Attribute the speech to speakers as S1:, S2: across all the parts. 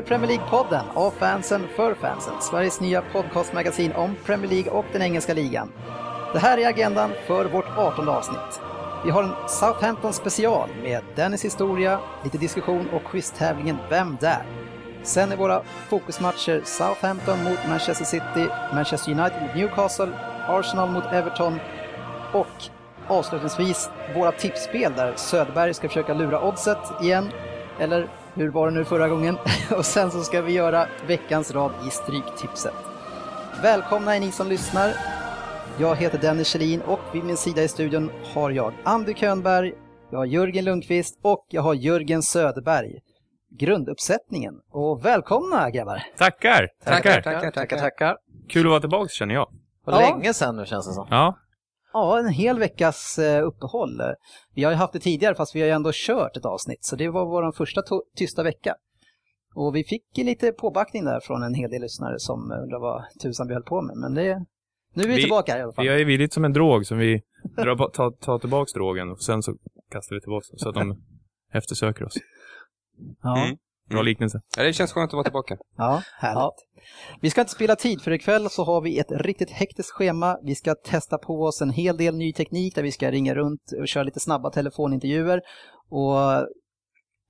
S1: är Premier League-podden av fansen för fansen. Sveriges nya podcastmagasin om Premier League och den engelska ligan. Det här är agendan för vårt 18 avsnitt. Vi har en Southampton special med Dennis historia, lite diskussion och quiztävlingen Vem där? Sen är våra fokusmatcher Southampton mot Manchester City, Manchester United mot Newcastle, Arsenal mot Everton och avslutningsvis våra tipsspel där Söderberg ska försöka lura oddset igen, eller hur var det nu förra gången? Och sen så ska vi göra veckans rad i Stryktipset. Välkomna är ni som lyssnar. Jag heter Dennis Kjellin och vid min sida i studion har jag Andy Könberg, jag har Jörgen Lundqvist och jag har Jörgen Söderberg. Grunduppsättningen. Och välkomna grabbar!
S2: Tackar! Tackar!
S3: tackar, tackar, tackar.
S2: Kul att vara tillbaka känner jag.
S3: Var
S1: Ja.
S3: länge sedan nu känns det som.
S2: Ja,
S1: Ja, en hel veckas eh, uppehåll. Vi har ju haft det tidigare fast vi har ju ändå kört ett avsnitt så det var vår första tysta vecka. Och vi fick lite påbackning där från en hel del lyssnare som undrar vad tusan vi höll på med. Men det, nu är vi,
S2: Vi-
S1: tillbaka i alla fall.
S2: vi är lite som en drog som vi drar, tar, tar tillbaks drogen och sen så kastar vi tillbaks den så att de eftersöker oss.
S1: Ja,
S4: Mm.
S2: Bra liknelse.
S4: Ja, det känns skönt att vara tillbaka.
S1: ja härligt. Vi ska inte spela tid för ikväll så har vi ett riktigt hektiskt schema. Vi ska testa på oss en hel del ny teknik där vi ska ringa runt och köra lite snabba telefonintervjuer och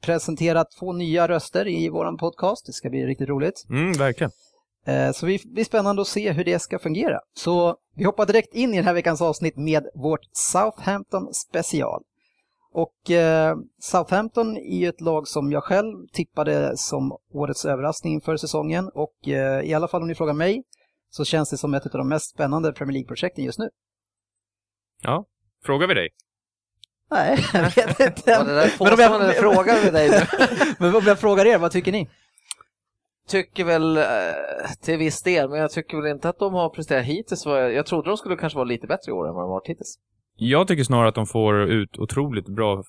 S1: presentera två nya röster i våran podcast. Det ska bli riktigt roligt.
S2: Mm, verkligen.
S1: Eh, Så det blir spännande att se hur det ska fungera. Så vi hoppar direkt in i den här veckans avsnitt med vårt Southampton special. Och eh, Southampton är ju ett lag som jag själv tippade som årets överraskning inför säsongen och eh, i alla fall om ni frågar mig så känns det som ett av de mest spännande Premier League-projekten just nu.
S2: Ja, frågar vi dig?
S1: Nej, jag vet inte.
S3: Var det där
S1: Men om jag-
S3: frågar vi dig?
S1: Men om jag frågar er, vad tycker ni?
S3: Tycker väl eh, till viss del, men jag tycker väl inte att de har presterat hittills. Jag, jag trodde de skulle kanske vara lite bättre i år än vad de har varit hittills.
S2: Jag tycker snarare att de får ut otroligt bra eh,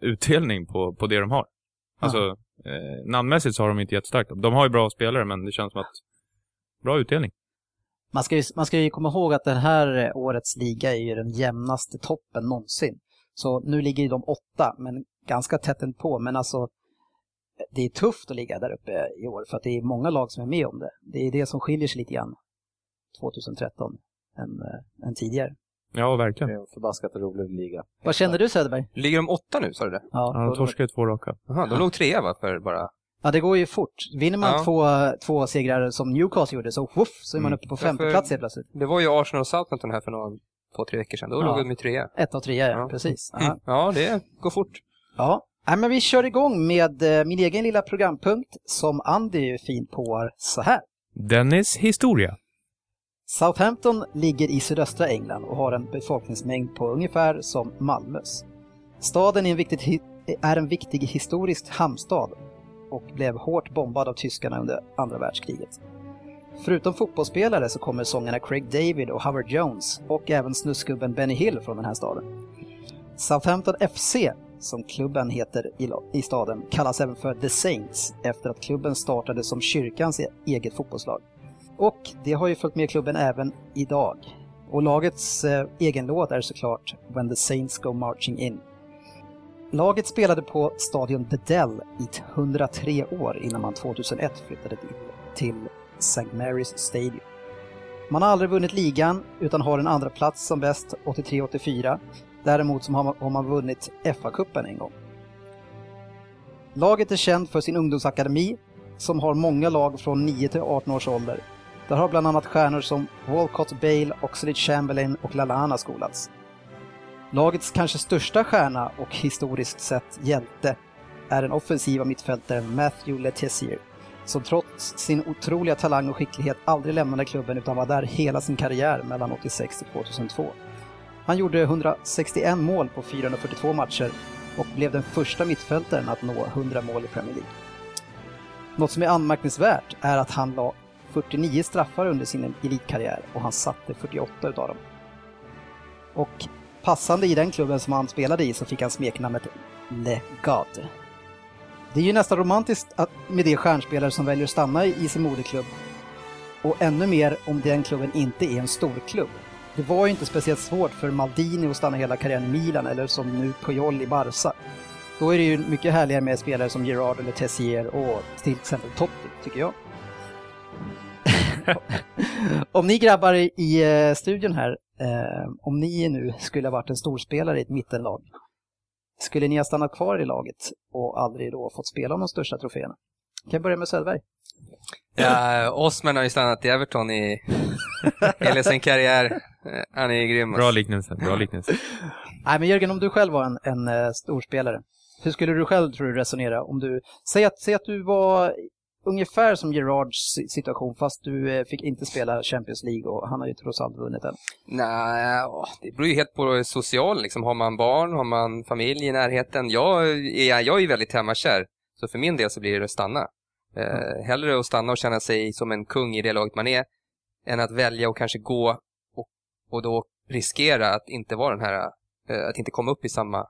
S2: utdelning på, på det de har. Alltså, eh, namnmässigt så har de inte jättestarkt. De har ju bra spelare, men det känns som att bra utdelning.
S1: Man ska, ju, man ska ju komma ihåg att den här eh, årets liga är ju den jämnaste toppen någonsin. Så nu ligger ju de åtta, men ganska tätt på. Men alltså, det är tufft att ligga där uppe i år för att det är många lag som är med om det. Det är det som skiljer sig lite grann 2013 än, eh, än tidigare.
S2: Ja,
S3: Det
S2: verkligen.
S3: är en förbaskat rolig liga.
S1: Vad känner du Söderberg?
S4: Ligger de åtta nu, sa du det?
S1: Ja.
S2: Ja, de torskade två raka.
S4: Jaha, de låg trea va, för bara...
S1: ja, det går ju fort. Vinner man
S4: Ja.
S1: två, två segrar som Newcastle gjorde så woof, så är man
S4: Mm.
S1: uppe på
S4: Ja,
S1: femte
S4: för-
S1: plats helt plötsligt.
S4: Det var ju Arsenal och Southampton här för några, två, tre veckor sedan. Då
S1: Ja.
S4: låg de i trea.
S1: Ett av tre, ja.
S4: Ja.
S1: precis.
S4: Mm. Ja, det går fort.
S1: Ja, Nej, men vi kör igång med eh, min egen lilla programpunkt som Andy är fin på så här.
S2: Dennis historia.
S1: Southampton ligger i sydöstra England och har en befolkningsmängd på ungefär som Malmös. Staden är en viktig, är en viktig historisk hamnstad och blev hårt bombad av tyskarna under andra världskriget. Förutom fotbollsspelare så kommer sångarna Craig David och Howard Jones och även snusgubben Benny Hill från den här staden. Southampton FC, som klubben heter i, staden, kallas även för The Saints efter att klubben startade som kyrkans e- eget fotbollslag. Och det har ju följt med klubben även idag. Och lagets eh, egen låt är såklart When the Saints Go Marching In. Laget spelade på stadion The Dell i 103 år innan man 2001 flyttade dit, till St. Mary's Stadium. Man har aldrig vunnit ligan utan har en andra plats som bäst 83-84. Däremot så har man, har man vunnit FA-cupen en gång. Laget är känt för sin ungdomsakademi som har många lag från 9 till 18 års ålder. Där har bland annat stjärnor som Walcott Bale, Oxlade Chamberlain och Lallana skolats. Lagets kanske största stjärna och historiskt sett hjälte är den offensiva mittfältaren Matthew Letizier som trots sin otroliga talang och skicklighet aldrig lämnade klubben utan var där hela sin karriär mellan 86 till 2002. Han gjorde 161 mål på 442 matcher och blev den första mittfältaren att nå 100 mål i Premier League. Något som är anmärkningsvärt är att han la 49 straffar under sin elitkarriär och han satte 48 utav dem. Och passande i den klubben som han spelade i så fick han smeknamnet Le God. Det är ju nästan romantiskt att, med de stjärnspelare som väljer att stanna i sin moderklubb. Och ännu mer om den klubben inte är en storklubb. Det var ju inte speciellt svårt för Maldini att stanna hela karriären i Milan eller som nu Puyol i Barca. Då är det ju mycket härligare med spelare som Gerard eller Tessier och till exempel Totti, tycker jag om ni grabbar i eh, studion här, eh, om ni nu skulle ha varit en storspelare i ett mittenlag, skulle ni ha stannat kvar i laget och aldrig då fått spela om de största troféerna? Jag kan börja med Söderberg.
S4: Ja, Osman har ju stannat i Everton i hela sin karriär. Eh, Han är grym.
S2: Bra liknelse, bra liknelse.
S1: Nej, men Jörgen, om du själv var en, en eh, storspelare, hur skulle du själv tror du resonera? Om du, säg, att, säg att du var ungefär som Gerards si- situation fast du eh, fick inte spela Champions League och han har ju trots allt vunnit den.
S4: Nej, det beror ju helt på social, liksom. Har man barn, har man familj i närheten? Jag är, jag är väldigt hemmakär, så för min del så blir det att stanna. Eh, hellre att stanna och känna sig som en kung i det laget man är, än att välja och kanske gå och, och då riskera att inte vara den här, eh, att inte komma upp i samma,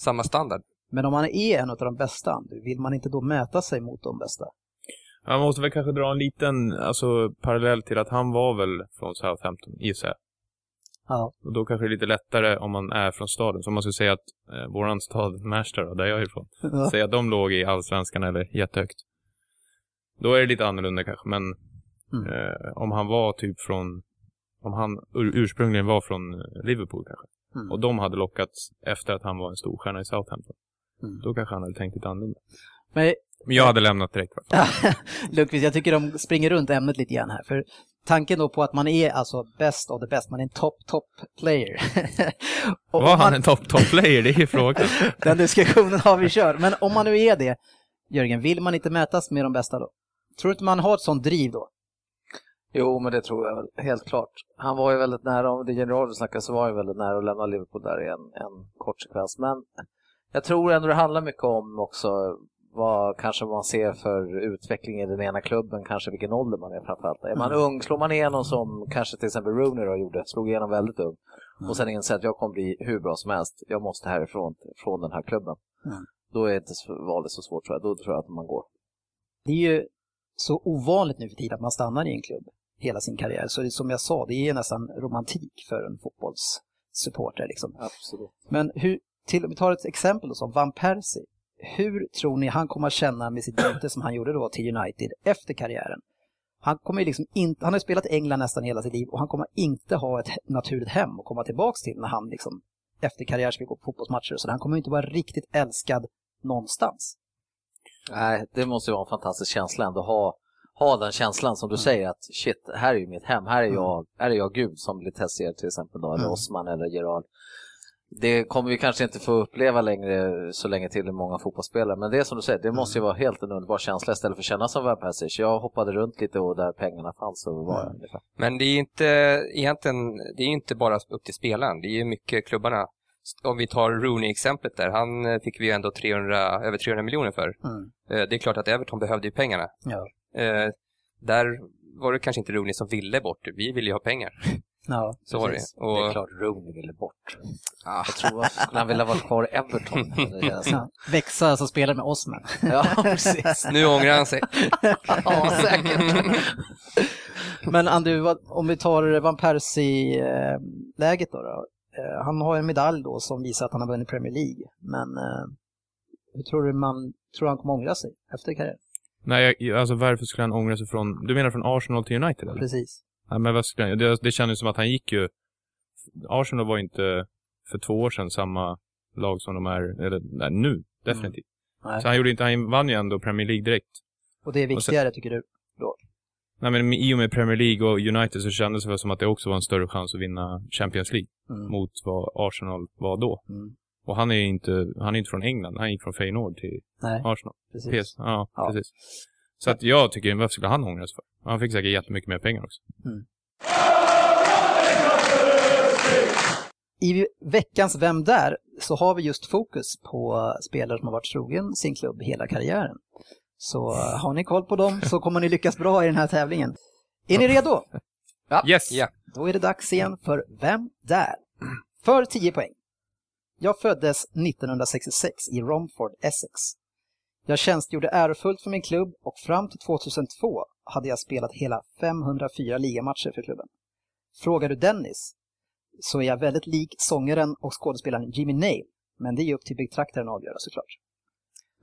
S4: samma standard.
S1: Men om man är en av de bästa, vill man inte då mäta sig mot de bästa?
S2: Man måste väl kanske dra en liten alltså, parallell till att han var väl från Southampton, gissar jag.
S1: Ja.
S2: Och då kanske det är lite lättare om man är från staden. Så om man skulle säga att eh, våran stad, Märsta då, där jag är ifrån,
S1: Ja.
S2: säga att de låg i allsvenskan eller jättehögt. Då är det lite annorlunda kanske, men
S1: Mm.
S2: eh, om han var typ från, om han ur, ursprungligen var från Liverpool kanske,
S1: Mm.
S2: och de hade lockats efter att han var en storstjärna i Southampton,
S1: Mm.
S2: då kanske han hade tänkt lite annorlunda.
S1: Men
S2: Men jag hade lämnat direkt.
S1: Lundqvist, jag tycker de springer runt ämnet lite grann här. För tanken då på att man är alltså best of the best, man är en top, top player. Och
S2: Var han
S1: man,
S2: en top, top player? Det är ju frågan.
S1: Den diskussionen har vi kört. Men om man nu är det, Jörgen, vill man inte mätas med de bästa då? Tror du inte man har ett sånt driv då?
S3: Jo, men det tror jag väl, helt klart. Han var ju väldigt nära, om det generalen snackar så var han ju väldigt nära att lämna Liverpool där i en, en kort sekvens. Men jag tror ändå det handlar mycket om också vad kanske man ser för utveckling i den ena klubben, kanske vilken ålder man är framförallt. Är man
S1: Mm.
S3: ung, slår man igenom som kanske till exempel Rooney då gjorde, slog igenom väldigt ung
S1: Mm.
S3: och sen inser att jag kommer bli hur bra som helst, jag måste härifrån, från den här klubben.
S1: Mm.
S3: Då är inte valet så svårt tror jag, då tror jag att man går.
S1: Det är ju så ovanligt nu för tiden att man stannar i en klubb hela sin karriär. Så det, som jag sa, det är nästan romantik för en fotbollssupporter. Liksom.
S3: Absolut.
S1: Men hur, till, vi tar ett exempel då, som Van Persie. Hur tror ni han kommer att känna med sitt byte som han gjorde då till United efter karriären? Han, kommer liksom inte, han har spelat i England nästan hela sitt liv och han kommer inte ha ett naturligt hem att komma tillbaks till när han liksom efter karriär ska gå på fotbollsmatcher. Så han kommer inte vara riktigt älskad någonstans.
S3: Nej, det måste ju vara en fantastisk känsla ändå ha, ha den känslan som du säger att shit, här är ju mitt hem, här är jag, här är jag Gud som Letessier till exempel då, eller
S1: Mm.
S3: Osman eller Gerard. Det kommer vi kanske inte få uppleva längre så länge till i många fotbollsspelare, men det är som du säger, det måste ju vara helt en underbar känsla istället för att känna som Van Persie. Jag hoppade runt lite och där pengarna fanns så var jag ungefär.
S4: Men det är ju inte, egentligen, det är inte bara upp till spelaren, det är ju mycket klubbarna. Om vi tar Rooney-exemplet där, han eh, fick vi ju ändå 300, över 300 miljoner för.
S1: Mm.
S4: Eh, Det är klart att Everton behövde ju pengarna.
S1: Ja.
S4: Eh, Där var det kanske inte Rooney som ville bort, vi ville ju ha pengar.
S1: Ja,
S4: Så var det.
S1: precis.
S3: Det är
S4: Och,
S3: klart Rooney ville bort.
S4: ah,
S3: Jag tror att han vilja vara kvar i Everton?
S1: Ja, växa som spelare med Osman.
S3: Ja, precis.
S4: nu ångrar han sig.
S3: Ja, säkert.
S1: Men Andu, vad- om vi tar Van Persie-läget då, då. Eh, Han har en medalj då som visar att han har vunnit Premier League. Men eh, hur tror du man tror han kommer ångra sig efter karriären?
S2: Nej, alltså varför skulle han ångra sig från, du menar från Arsenal till United eller?
S1: Precis.
S2: Nej, men han, det, det kändes som att han gick ju, Arsenal var inte för två år sedan samma lag som de är, eller nej, nu, definitivt.
S1: Nej.
S2: Så han gjorde inte, han vann ju ändå Premier League direkt.
S1: Och det är
S2: Och sen-
S1: viktigare tycker du?
S2: Nej men i och med Premier League och United så kändes det som att det också var en större chans att vinna Champions League
S1: Mm.
S2: mot vad Arsenal var då.
S1: Mm.
S2: Och han är ju inte, han är inte från England, han gick från Feyenoord till
S1: Nej,
S2: Arsenal.
S1: precis.
S2: PS, ja,
S1: Ja.
S2: precis. Så att jag tycker, varför skulle han ångra sig för? Han fick säkert jättemycket mer pengar också.
S1: I veckans Vem där? så har vi just fokus på spelare som har varit trogen sin klubb hela karriären. Så har ni koll på dem så kommer ni lyckas bra i den här tävlingen. Är ni redo?
S2: Yes!
S4: Ja.
S1: Då är det dags igen för Vem där? För 10 poäng. Jag föddes 1966 i Romford, Essex. Jag tjänstgjorde ärofullt för min klubb och fram till 2002 hade jag spelat hela 504 ligamatcher för klubben. Frågar du Dennis så är jag väldigt lik sångaren och skådespelaren Jimmy Nail, Men det är ju upp till betraktaren att avgöra såklart.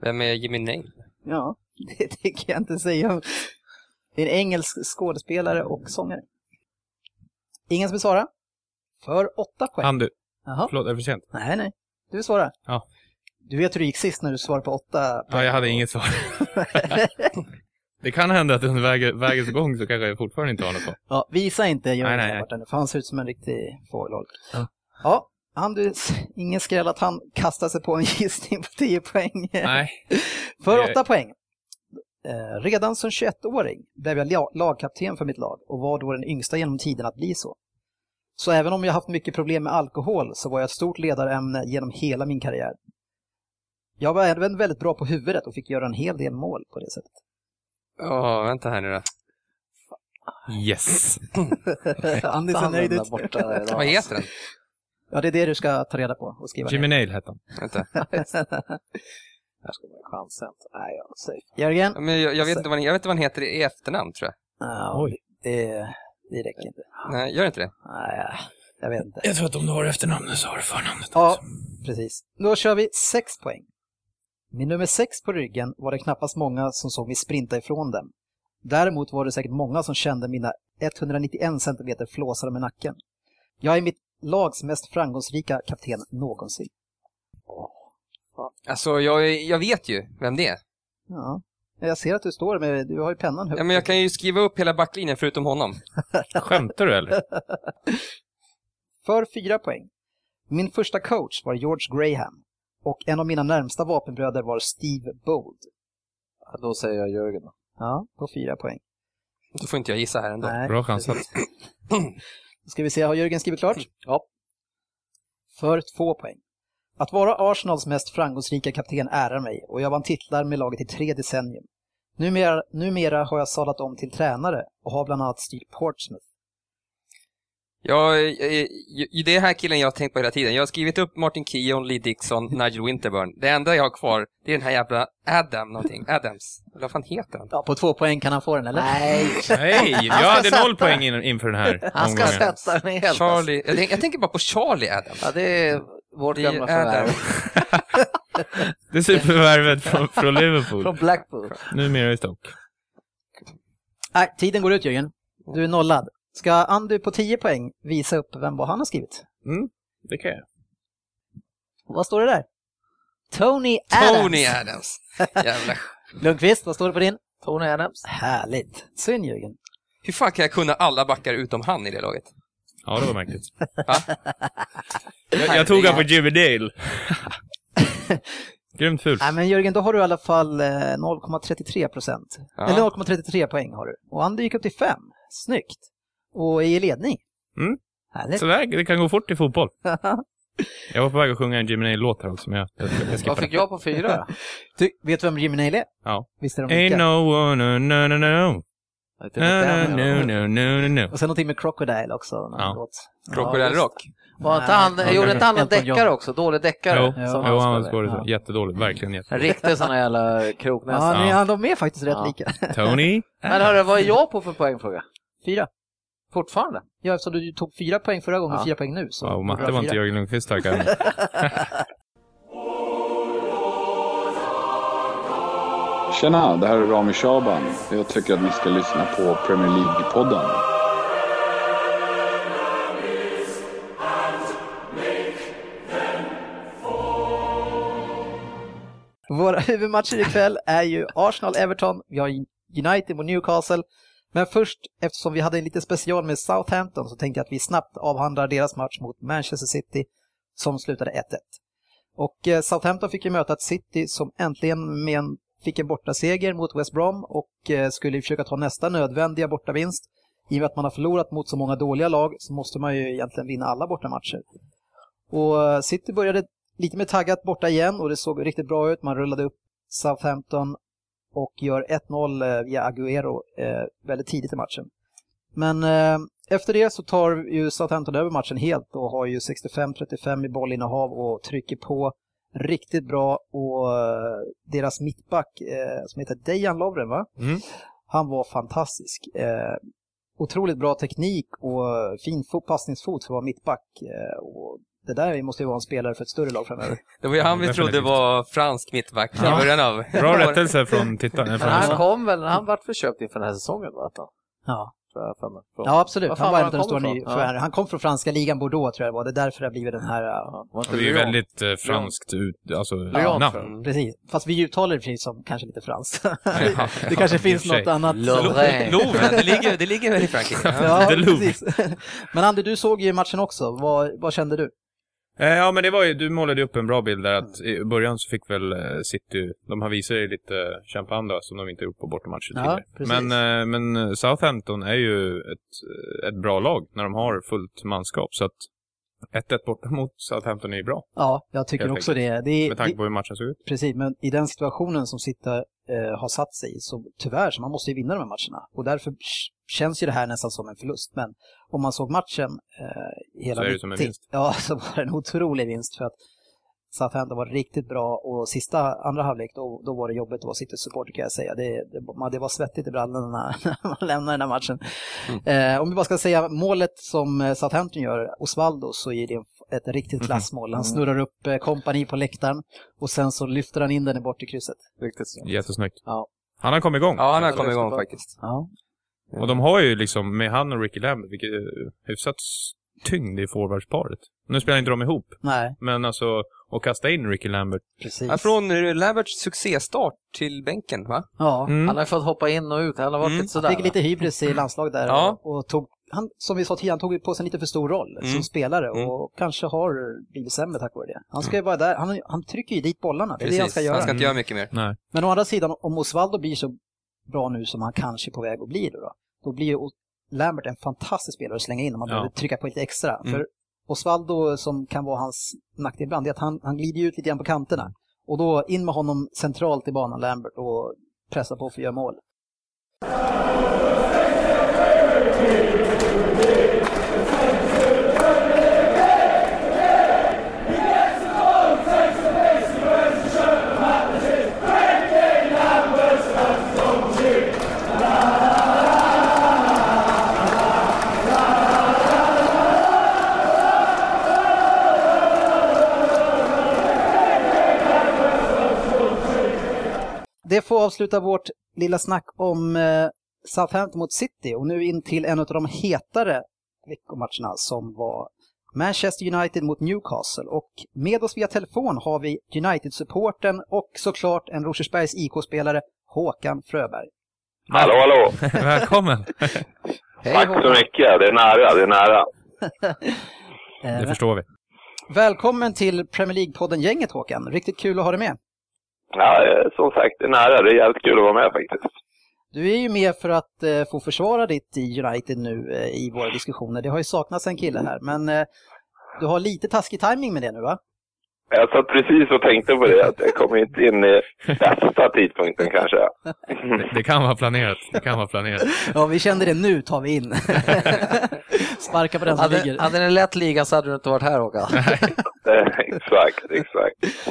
S4: Vem är Jimmy Nail?
S1: Ja, det tänker jag inte säga. Det är en engelsk skådespelare och sångare. Ingen som vill svara? För åtta poäng.
S2: Han du.
S1: Jaha.
S2: Förlåt, är det för sent?
S1: Nej, nej. Du svarar.
S2: Ja.
S1: Du vet hur det gick sist när du svarade på åtta
S2: Ja, jag hade inget svar. Det kan hända att under väg, vägens gång så kanske jag fortfarande inte har något svar.
S1: Ja, visa inte Jörgen borta nu, för han ser ut som en riktig fågelholk.
S2: Ja.
S1: Ja, han du, ingen skräll att han kastar sig på en gissning på 10 poäng.
S2: Nej.
S1: För
S2: Det-
S1: 8 poäng. Eh, redan som 21-åring blev jag la- lagkapten för mitt lag och var då den yngsta genom tiden att bli så. Så även om jag haft mycket problem med alkohol så var jag ett stort ledarämne genom hela min karriär. Jag var även väldigt bra på huvudet och fick göra en hel del mål på det sättet.
S4: Ja, vänta här nu då.
S2: Yes.
S1: Andy ser
S3: Han
S1: nöjd ut.
S3: borta idag,
S4: Vad heter den?
S1: Ja, det är det du ska ta reda på och skriva
S2: Jimmy Nail hette han.
S4: Vänta.
S3: Här ska man chansa inte. Nej, jag är safe.
S1: Jörgen?
S4: Ja, Men jag, jag, vet inte vad, den- jag vet inte vad han heter i efternamn, tror jag.
S1: Ja,
S2: Oj.
S1: det, det räcker inte.
S4: Nej, gör inte det?
S1: Nej, jag vet inte.
S2: Jag tror att om du har efternamnet så har du förnamnet
S1: Ja, precis. Då kör vi sex poäng. Med nummer sex på ryggen var det knappast många som såg mig sprinta ifrån dem. Däremot var det säkert många som kände mina 191 centimeter flåsar med nacken. Jag är mitt lags mest framgångsrika kapten någonsin.
S4: Alltså, jag, jag vet ju vem det är.
S1: Ja, jag ser att du står med, du har ju pennan högt.
S4: Ja, men jag kan ju skriva upp hela backlinjen förutom honom.
S2: Skämtar du eller?
S1: För fyra poäng. Min första coach var George Graham och en av mina närmsta vapenbröder var Steve Bold.
S3: Ja, Då säger jag Jörgen. då.
S1: Ja, på fyra poäng.
S4: Då får inte jag gissa här ändå.
S1: Nej,
S2: Bra chansat.
S1: precis. Då ska vi se, har Jörgen skrivit klart?
S3: Ja.
S1: För två poäng. Att vara Arsenals mest framgångsrika kapten ärar mig och jag vann titlar med laget i tre decennium. Numera, numera har jag sadlat om till tränare och har bland annat styrt Portsmouth.
S4: Jag, eh, eh, det är här killen jag har tänkt på hela tiden. Jag har skrivit upp Martin Keown, Lee Dixon, Nigel Winterburn. Det enda jag har kvar, det är den här jävla Adam någonting. Adams. Eller vad fan heter han?
S1: Ja, på två poäng kan han få den, eller?
S3: Nej,
S2: Nej, jag hade
S3: sätta-
S2: noll poäng in, inför den här
S3: han ska
S2: omgången.
S3: sätta den helt. alltså.
S4: Charlie. Jag, tänk, jag tänker bara på Charlie Adams.
S3: Ja, det är vårt gamla förvärv.
S2: Det är supervärvet från, från Liverpool.
S3: Från Blackpool.
S2: Numera i Stoke.
S1: Nej, tiden går ut Jörgen. Du är nollad. Ska Andy på 10 poäng visa upp vem vad han har skrivit?
S2: Mm, det kan jag.
S1: Vad står det där? Tony Adams.
S4: Tony Adams. Jävla...
S1: Lundqvist, vad står det på din?
S3: Tony Adams.
S1: Härligt. Synd Jörgen.
S4: Hur fan kan jag kunna alla backar utom han i det laget?
S2: Ja, det var märkligt. Jag, jag tog han på Jimmy Dale. Grymt fult.
S1: Nej men Jörgen, då har du i alla fall eh, 0,33 procent.
S4: Ja.
S1: Eller 0,33 poäng har du. Och Andy gick upp till 5. Snyggt. Och är i ledning.
S2: Mm.
S1: Härligt.
S2: Så där, det kan gå fort i fotboll. Jag var på väg att sjunga en Jimmy Nail-låt här också, men jag, jag, jag
S3: Vad fick jag på fyra
S1: du, vet du vem Jimmy Nail är?
S2: Ja.
S1: Visst är de
S2: Ain't no one, no, no, no, no. No, no,
S3: var.
S2: no, no, no, no.
S1: Och sen någonting med Crocodile också.
S2: Ja.
S1: låt.
S4: Crocodile. Rock.
S3: Var inte han,
S1: Nej,
S3: gjorde inte han
S1: John.
S3: deckare också? Dålig deckare?
S2: Jo, jo, han
S3: spelade.
S2: skådade
S1: Ja.
S2: Jättedåligt, verkligen
S3: En
S2: jättedåligt.
S3: riktig sån här jävla kroknäsa.
S1: Ja, ni,
S2: Ja.
S1: ja, de är faktiskt rätt
S3: Ja.
S1: lika.
S2: Tony?
S3: Men hörru, vad är jag på för poängfråga?
S1: Fyra.
S3: Fortfarande?
S1: Ja, eftersom du tog fyra poäng förra gången och
S3: Ja.
S1: fyra poäng nu. Så borde du
S2: matte var inte. Jörgen Lundqvist starkare än.
S5: Tjena, det här är Rami Shaban. Jag tycker att ni ska lyssna på Premier League-podden.
S1: Våra huvudmatcher ikväll är ju Arsenal-Everton, vi har United mot Newcastle. Men först, eftersom vi hade en liten special med Southampton så tänkte jag att vi snabbt avhandlar deras match mot Manchester City som slutade 1-1. Och eh, Southampton fick ju möta ett City som äntligen med en, fick en bortaseger mot West Brom och eh, skulle försöka ta nästa nödvändiga bortavinst. I och med att man har förlorat mot så många dåliga lag så måste man ju egentligen vinna alla bortamatcher. Och eh, City började lite mer taggat borta igen och det såg riktigt bra ut. Man rullade upp Southampton och gör 1-0 eh, via Agüero eh, väldigt tidigt i matchen. Men eh, efter det så tar ju Southampton över matchen helt och har ju 65-35 i bollinnehav och trycker på riktigt bra och deras mittback som heter Dejan Lovren va?
S2: Mm.
S1: Han var fantastisk. Otroligt bra teknik och fin fo- passningsfot för att vara mittback. Och det där måste ju vara en spelare för ett större lag framöver.
S4: Det var ju han vi trodde var fransk mittback i
S1: Ja.
S4: början av.
S2: Bra rättelse från tittaren.
S3: Han kom väl, han vart förköpt inför den här säsongen va?
S1: Ja.
S3: Från-
S1: ja absolut.
S3: Var
S1: Han
S3: var
S1: var
S3: han
S1: stor ny
S3: ifrån?
S1: förvärvare. Han kom från franska ligan Bordeaux tror jag det var. Det är därför det har blivit den här... ja,
S3: Ja,
S2: Det är ju väldigt eh, franskt ut, alltså,
S3: Lyon,
S2: namn.
S1: Precis. Fast vi uttalar det precis som kanske lite franskt.
S2: Ja,
S1: det kanske finns något annat.
S4: Louvre, det ligger, det ligger väl i Frankrike? Ja.
S1: Ja, precis. Men Andy, du såg ju matchen också. Vad, vad kände du?
S2: Eh, Ja, men det var ju, du målade upp en bra bild där att i början så fick väl eh, City, de har visat ju lite champagne som de inte gjort på bortamatcher
S1: Ja,
S2: tidigare. Men, eh, men Southampton är ju ett, ett bra lag när de har fullt manskap. Så att 1-1 borta mot Southampton är ju bra.
S1: Ja, jag tycker
S2: Helt
S1: också det. det, är-
S2: Med tanke på hur matchen såg ut.
S1: precis, men i den situationen som Sitta eh, har satt sig i, så tyvärr, så man måste ju vinna de här matcherna. Och därför känns ju det här nästan som en förlust. Men om man såg matchen eh, hela
S2: Så är det som en
S1: 90,
S2: vinst.
S1: Ja, så var det en otrolig vinst för att Southampton var riktigt bra och sista andra halvlek då, då var det jobbigt att vara City-supporter kan jag säga. Det, det, man- det var svettigt i brallorna när, när man lämnade den här matchen. Eh, om vi bara ska säga målet som eh, Southampton gör, Osvaldo, så är det ett riktigt klassmål. Han snurrar upp eh, kompani på läktaren och sen så lyfter han in den i bort i krysset.
S3: Riktigt.
S2: Jättesnyggt.
S3: Ja.
S2: Han har kommit igång.
S4: Ja, han har kommit igång faktiskt.
S1: Ja.
S2: Och de har ju liksom, med han och Ricky Lambert, vilket är hyfsat tyngd i forwardsparet. Nu spelar inte de ihop,
S1: Nej,
S2: men alltså att kasta in Ricky Lambert.
S1: precis.
S4: Ja, från eh, Lamberts succéstart till bänken, va?
S1: Ja,
S2: Mm.
S3: Han har fått hoppa in och ut. Han har varit
S4: Mm.
S3: lite sådär.
S1: fick lite hybris i landslaget där
S4: Ja.
S1: och, och tog, han, som vi sa tidigare, han tog på sig en lite för stor roll
S4: Mm.
S1: som spelare
S4: Mm.
S1: och kanske har blivit sämre tack vare det. Han ska ju vara där, han, han trycker ju dit bollarna, det är det han ska göra.
S4: han ska inte göra mycket mer.
S2: Nej.
S1: Men å andra sidan, om Osvaldo blir så bra nu som han kanske är på väg att bli då, då, då blir ju Lambert en fantastisk spelare att slänga in om man
S2: Ja.
S1: behöver trycka på lite extra.
S4: Mm.
S1: För Osvaldo, som kan vara hans nackdel ibland, är att han, han glider ut lite grann på kanterna. Och då in med honom centralt i banan, Lambert, och pressa på för att göra mål. Får avsluta vårt lilla snack om eh, Southampton mot City och nu in till en av de hetare veckomatcherna som var Manchester United mot Newcastle och med oss via telefon har vi United-supporten och såklart en Rosersbergs IK-spelare Håkan Fröberg.
S6: Hallå, hallå!
S2: Välkommen!
S1: Hej
S6: Tack så mycket. Det är nära, det är nära.
S2: Det förstår vi.
S1: Välkommen till Premier League-podden Gänget Håkan, riktigt kul att ha dig med.
S6: Ja, eh, som sagt, det är nära. Det är jävligt kul att vara med faktiskt.
S1: Du är ju med för att eh, få försvara ditt i United nu eh, i våra diskussioner. Det har ju saknats en kille här, men eh, du har lite taskig timing med det nu va?
S6: Jag satt precis och tänkte på det, att jag kommer inte in i bästa tidpunkten kanske.
S2: Det, det kan vara planerat. Det kan vara planerat.
S1: Ja, vi kände det nu tar vi in. Sparka på den som
S3: Hade,
S1: ligger.
S3: hade ni lett ligan så hade du inte varit här Håkan.
S6: Exakt, exakt.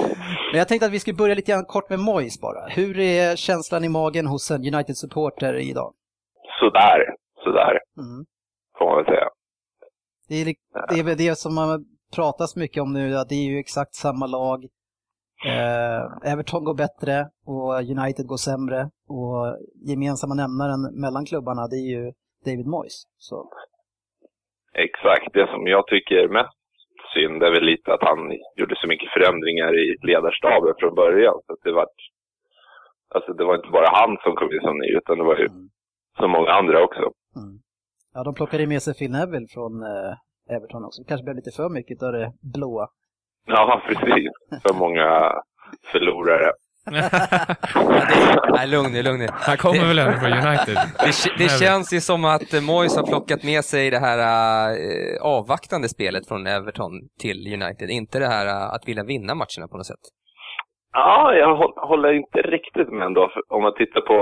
S1: Men jag tänkte att vi skulle börja lite grann kort med Moyes bara. Hur är känslan i magen hos en United-supporter idag?
S6: Sådär, sådär,
S1: Mm.
S6: får man väl säga.
S1: Det, är, det är det som man pratas mycket om nu, att det är ju exakt samma lag. Eh, Everton går bättre och United går sämre och gemensamma nämnaren mellan klubbarna det är ju David Moyes. Så,
S6: Exakt. Det som jag tycker mest synd är väl lite att han gjorde så mycket förändringar i ledarstaben från början. Så att det var, alltså det var inte bara han som kom in som ny, utan det var ju
S1: mm.
S6: så många andra också.
S1: Mm. Ja, de plockade med sig Phil Neville från eh, Everton också. Det kanske blev lite för mycket av det blåa.
S6: Ja, precis. För många förlorare.
S4: Nej, lugn nu, lugn nu.
S2: Han kommer väl ändå från United?
S4: Det, det känns ju som att eh, Moyes har plockat med sig det här äh, avvaktande spelet från Everton till United. Inte det här äh, att vilja vinna matcherna på något sätt.
S6: Ja, jag hå- håller inte riktigt med ändå. För Om man tittar på,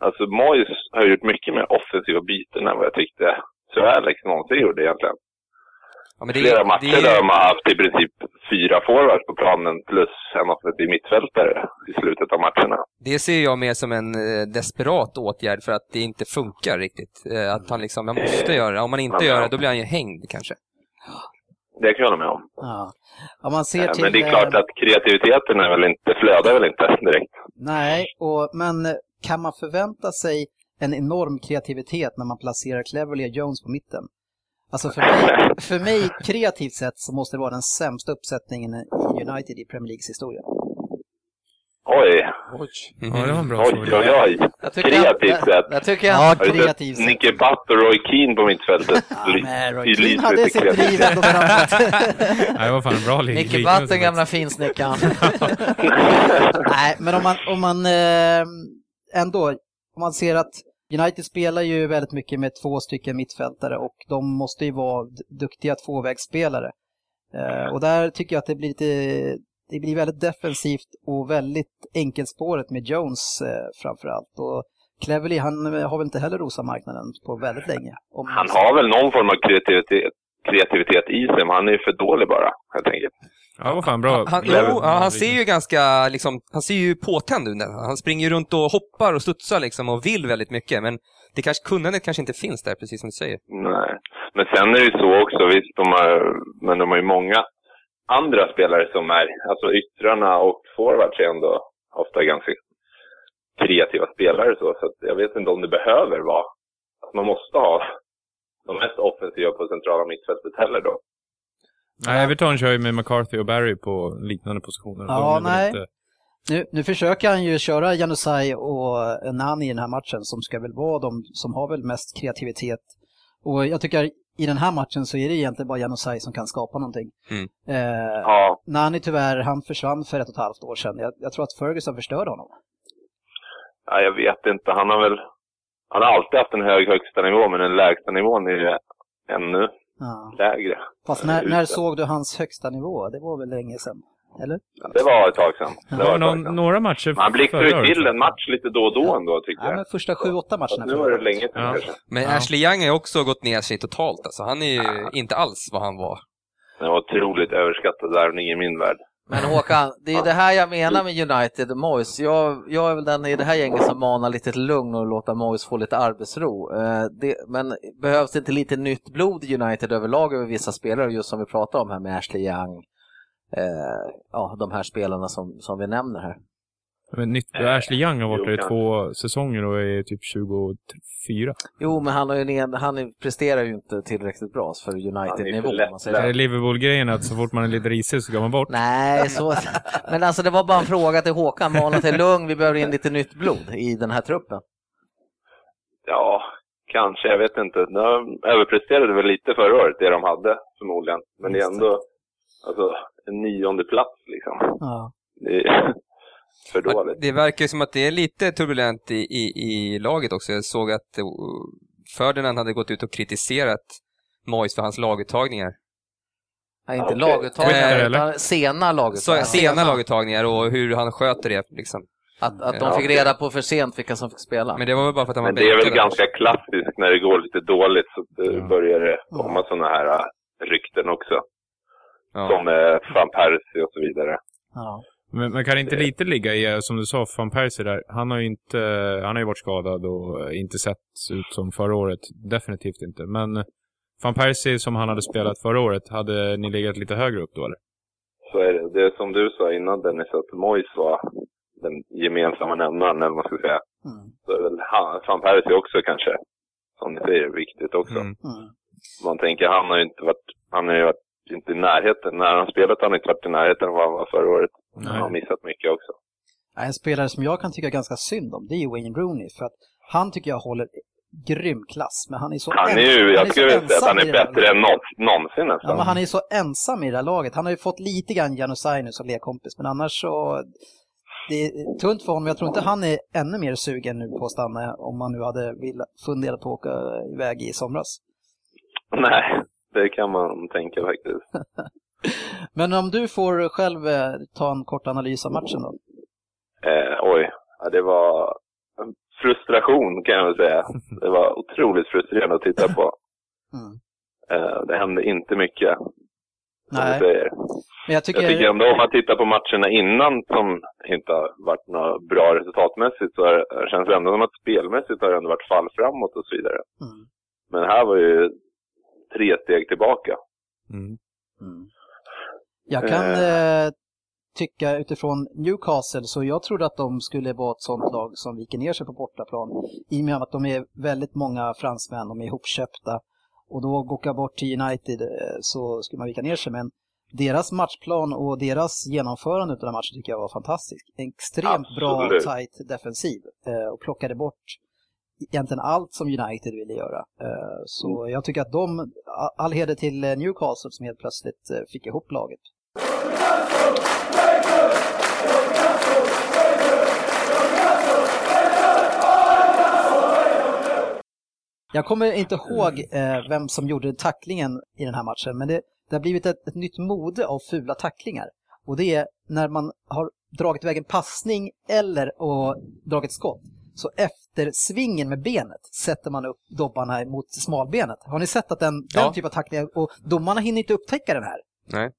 S6: alltså Moyes har gjort mycket mer offensiva byten än vad jag tyckte Sir Alex någonsin gjorde egentligen.
S4: Ja, men det,
S6: Flera matcher
S4: det,
S6: där
S4: är-
S6: de har haft i princip fyra forwards på planen plus en offensiv mittfältare i slutet av matcherna.
S4: Det ser jag mer som en eh, desperat åtgärd för att det inte funkar riktigt. Eh, att han liksom, han måste göra det. Om man inte gör det, då blir han ju hängd kanske.
S6: Det kan jag hålla med om.
S1: Ja. Om man ser
S6: Eh,
S1: till...
S6: Men det är klart
S1: eh,
S6: att kreativiteten är väl inte, flödar väl inte direkt.
S1: Nej, och, men eh, kan man förvänta sig en enorm kreativitet när man placerar Cleverly och Jones på mitten? Alltså för mig, för mig kreativt sett så måste det vara den sämsta uppsättningen i United i Premier Leagues historia.
S6: Oj,
S2: Ja, det var en bra
S6: oj,
S2: fråga.
S6: oj, oj.
S3: Tycker
S6: Kreativt sett.
S3: jag, tycker jag,
S1: Ja, kreativt sett.
S6: Nicky Butt och Roy Keane på mittfältet?
S1: Ja, men Roy Keane hade sitt driv ändå framåt.
S2: Nej, det var fan en bra lik-
S3: Nicky
S2: liknelse
S3: Butt, den gamla finsnickaren.
S1: Nej, men om man, om man eh, ändå, om man ser att United spelar ju väldigt mycket med två stycken mittfältare och de måste ju vara duktiga tvåvägsspelare. Eh, och där tycker jag att det blir lite, det blir väldigt defensivt och väldigt enkelspåret med Jones eh, framförallt. Och Cleverly, han har väl inte heller rosat marknaden på väldigt länge.
S6: Han har väl någon form av kreativitet, kreativitet i sig, men han är ju för dålig bara, helt enkelt.
S2: Ja, var fan bra.
S4: Han, jo, han ser ju ganska, liksom, han ser ju påtänd ut. Han springer ju runt och hoppar och studsar liksom och vill väldigt mycket. Men det kanske, kunnandet kanske inte finns där, precis som du säger.
S6: Nej. Men sen är det ju så också, visst, de har, men de har ju många andra spelare som är, alltså yttrarna och forwards är ändå ofta ganska kreativa spelare så, så jag vet inte om det behöver vara, att man måste ha de mest offensiva på centrala mittfältet heller då.
S2: Nej, Everton kör ju med McCarthy och Barry på liknande positioner.
S1: Ja, nej.
S2: inte-
S1: Nu, nu försöker han ju köra Janusaj och Nani i den här matchen som ska väl vara de som har väl mest kreativitet. Och jag tycker i den här matchen så är det egentligen bara Janusaj som kan skapa någonting.
S4: Mm.
S1: Eh,
S6: Ja,
S1: Nani tyvärr, han försvann för ett och ett halvt år sedan. Jag, jag tror att Ferguson förstörde honom.
S6: ja, jag vet inte, han har väl, han har alltid haft en hög högsta nivå, men den lägsta nivån är ju ännu
S1: Ja.
S6: lägre.
S1: Fast när, när
S6: det.
S1: såg du hans högsta nivå? Det var väl länge sedan? Eller?
S6: Det var ett tag sedan. Det
S2: Det
S6: var ett tag sedan.
S2: några matcher
S6: Men han blixtrar ju till en match lite då och då ändå, tycker
S1: Ja,
S6: jag.
S1: men första sju, åtta matcherna.
S6: nu var det länge sedan
S2: Ja.
S6: kanske.
S4: Men
S1: Ja.
S4: Ashley Young har också gått ner sig totalt. Alltså. Han är ju inte alls vad han var.
S6: Den var otroligt överskattad värvning i min värld.
S3: Men Håkan, det är det här jag menar med United och Moyes. Jag, jag är väl den i det här gänget som manar lite lugn och låta Moyes få lite arbetsro. Eh, det, men behövs det inte lite nytt blod i United överlag över vissa spelare, just som vi pratar om här med Ashley Young, eh, ja, de här spelarna som, som vi nämner här.
S2: Men nytt, Ashley Young har varit där i två säsonger och är typ 24.
S3: Jo, men han, har ju, en- han är- presterar ju inte tillräckligt bra för United-nivå. man
S2: Är Liverpool-grejen att så fort man är lite risig så ska man bort?
S3: Nej, så... men alltså det var bara en fråga till Håkan, mana till lugn, vi behöver in lite nytt blod i den här truppen.
S6: Ja, kanske. Jag vet inte. De överpresterade väl lite förra året, det de hade förmodligen. Men det är ändå alltså, en nionde plats liksom.
S1: Ja.
S6: Det är för dåligt.
S4: Det verkar ju som att det är lite turbulent i, i, i laget också. Jag såg att uh, Ferdinand hade gått ut och kritiserat Moyes för hans laguttagningar.
S3: Nej, inte
S6: Okej.
S3: laguttagningar, utan sena
S4: Så,
S3: laguttagningar.
S4: sena laguttagningar och hur han sköter det. Liksom.
S3: Att, att de fick reda på för sent vilka som fick spela.
S4: Men det var väl bara för att han var
S6: Men det är väl ganska klassiskt när det går lite dåligt så börjar det komma sådana här äh, rykten också.
S4: Ja.
S6: Som eh, Van Persie och så vidare.
S1: Ja.
S2: Men man kan inte lite ligga i, eh, som du sa, van Persie där. Han har ju inte, han har ju varit skadad och inte sett ut som förra året. Definitivt inte. Men van Persie som han hade spelat förra året, hade ni legat lite högre upp då eller?
S6: Så är det. Det är som du sa innan Dennis, att Mois var den gemensamma nämnaren, eller vad man ska säga.
S1: Mm.
S6: Så är väl han, Van Persie också kanske, som ni säger, viktigt också.
S2: Mm.
S1: Mm.
S6: Man tänker, han har ju inte varit, han har ju varit inte i närheten. När han spelat har han inte varit i närheten av vad han var förra året.
S2: Nej.
S6: Han har missat mycket också.
S1: En spelare som jag kan tycka ganska synd om, det är Wayne Rooney. För att han tycker jag håller grym klass, men han är så
S6: Han är ju,
S1: han
S6: jag skulle säga att han är bättre än någonsin, någonsin nästan.
S1: Ja, men han är så ensam i det här laget. Han har ju fått lite grann Janusaj nu som lekkompis, men annars så... Det är tunt för honom. Jag tror inte han är ännu mer sugen nu på att stanna om han nu hade funderat på att åka iväg i somras.
S6: Nej, det kan man tänka faktiskt.
S1: Men om du får själv eh, ta en kort analys av matchen då?
S6: Eh, oj, ja, det var en frustration kan jag väl säga. Det var otroligt frustrerande att titta på.
S1: Mm.
S6: Eh, det hände inte mycket.
S1: Nej. Men jag tycker...
S6: Jag tycker ändå om man tittar på matcherna innan som inte har varit något bra resultatmässigt så känns det ändå som att spelmässigt har det ändå varit fall framåt och så vidare.
S1: Mm.
S6: Men här var ju tre steg tillbaka.
S2: Mm.
S1: Mm. Jag kan eh, tycka utifrån Newcastle så jag trodde att de skulle vara ett sånt lag som viker ner sig på bortaplan. I och med att de är väldigt många fransmän, de är ihopköpta. Och då åka bort till United eh, så skulle man vika ner sig. Men deras matchplan och deras genomförande av den matchen tycker jag var fantastisk. Extremt bra
S6: Absolut.
S1: tight defensiv eh, och plockade bort egentligen allt som United ville göra. Eh, Så jag tycker att de, all heder till eh, Newcastle som helt plötsligt eh, fick ihop laget. Jag kommer inte ihåg eh, vem som gjorde tacklingen i den här matchen, men det, det har blivit ett, ett nytt mode av fula tacklingar. Och det är när man har dragit iväg en passning eller och dragit skott. Så efter svingen med benet sätter man upp dobbarna mot smalbenet. Har ni sett att den, den
S4: Ja.
S1: typen av tacklingar, och domarna hinner inte upptäcka den här.
S4: Nej.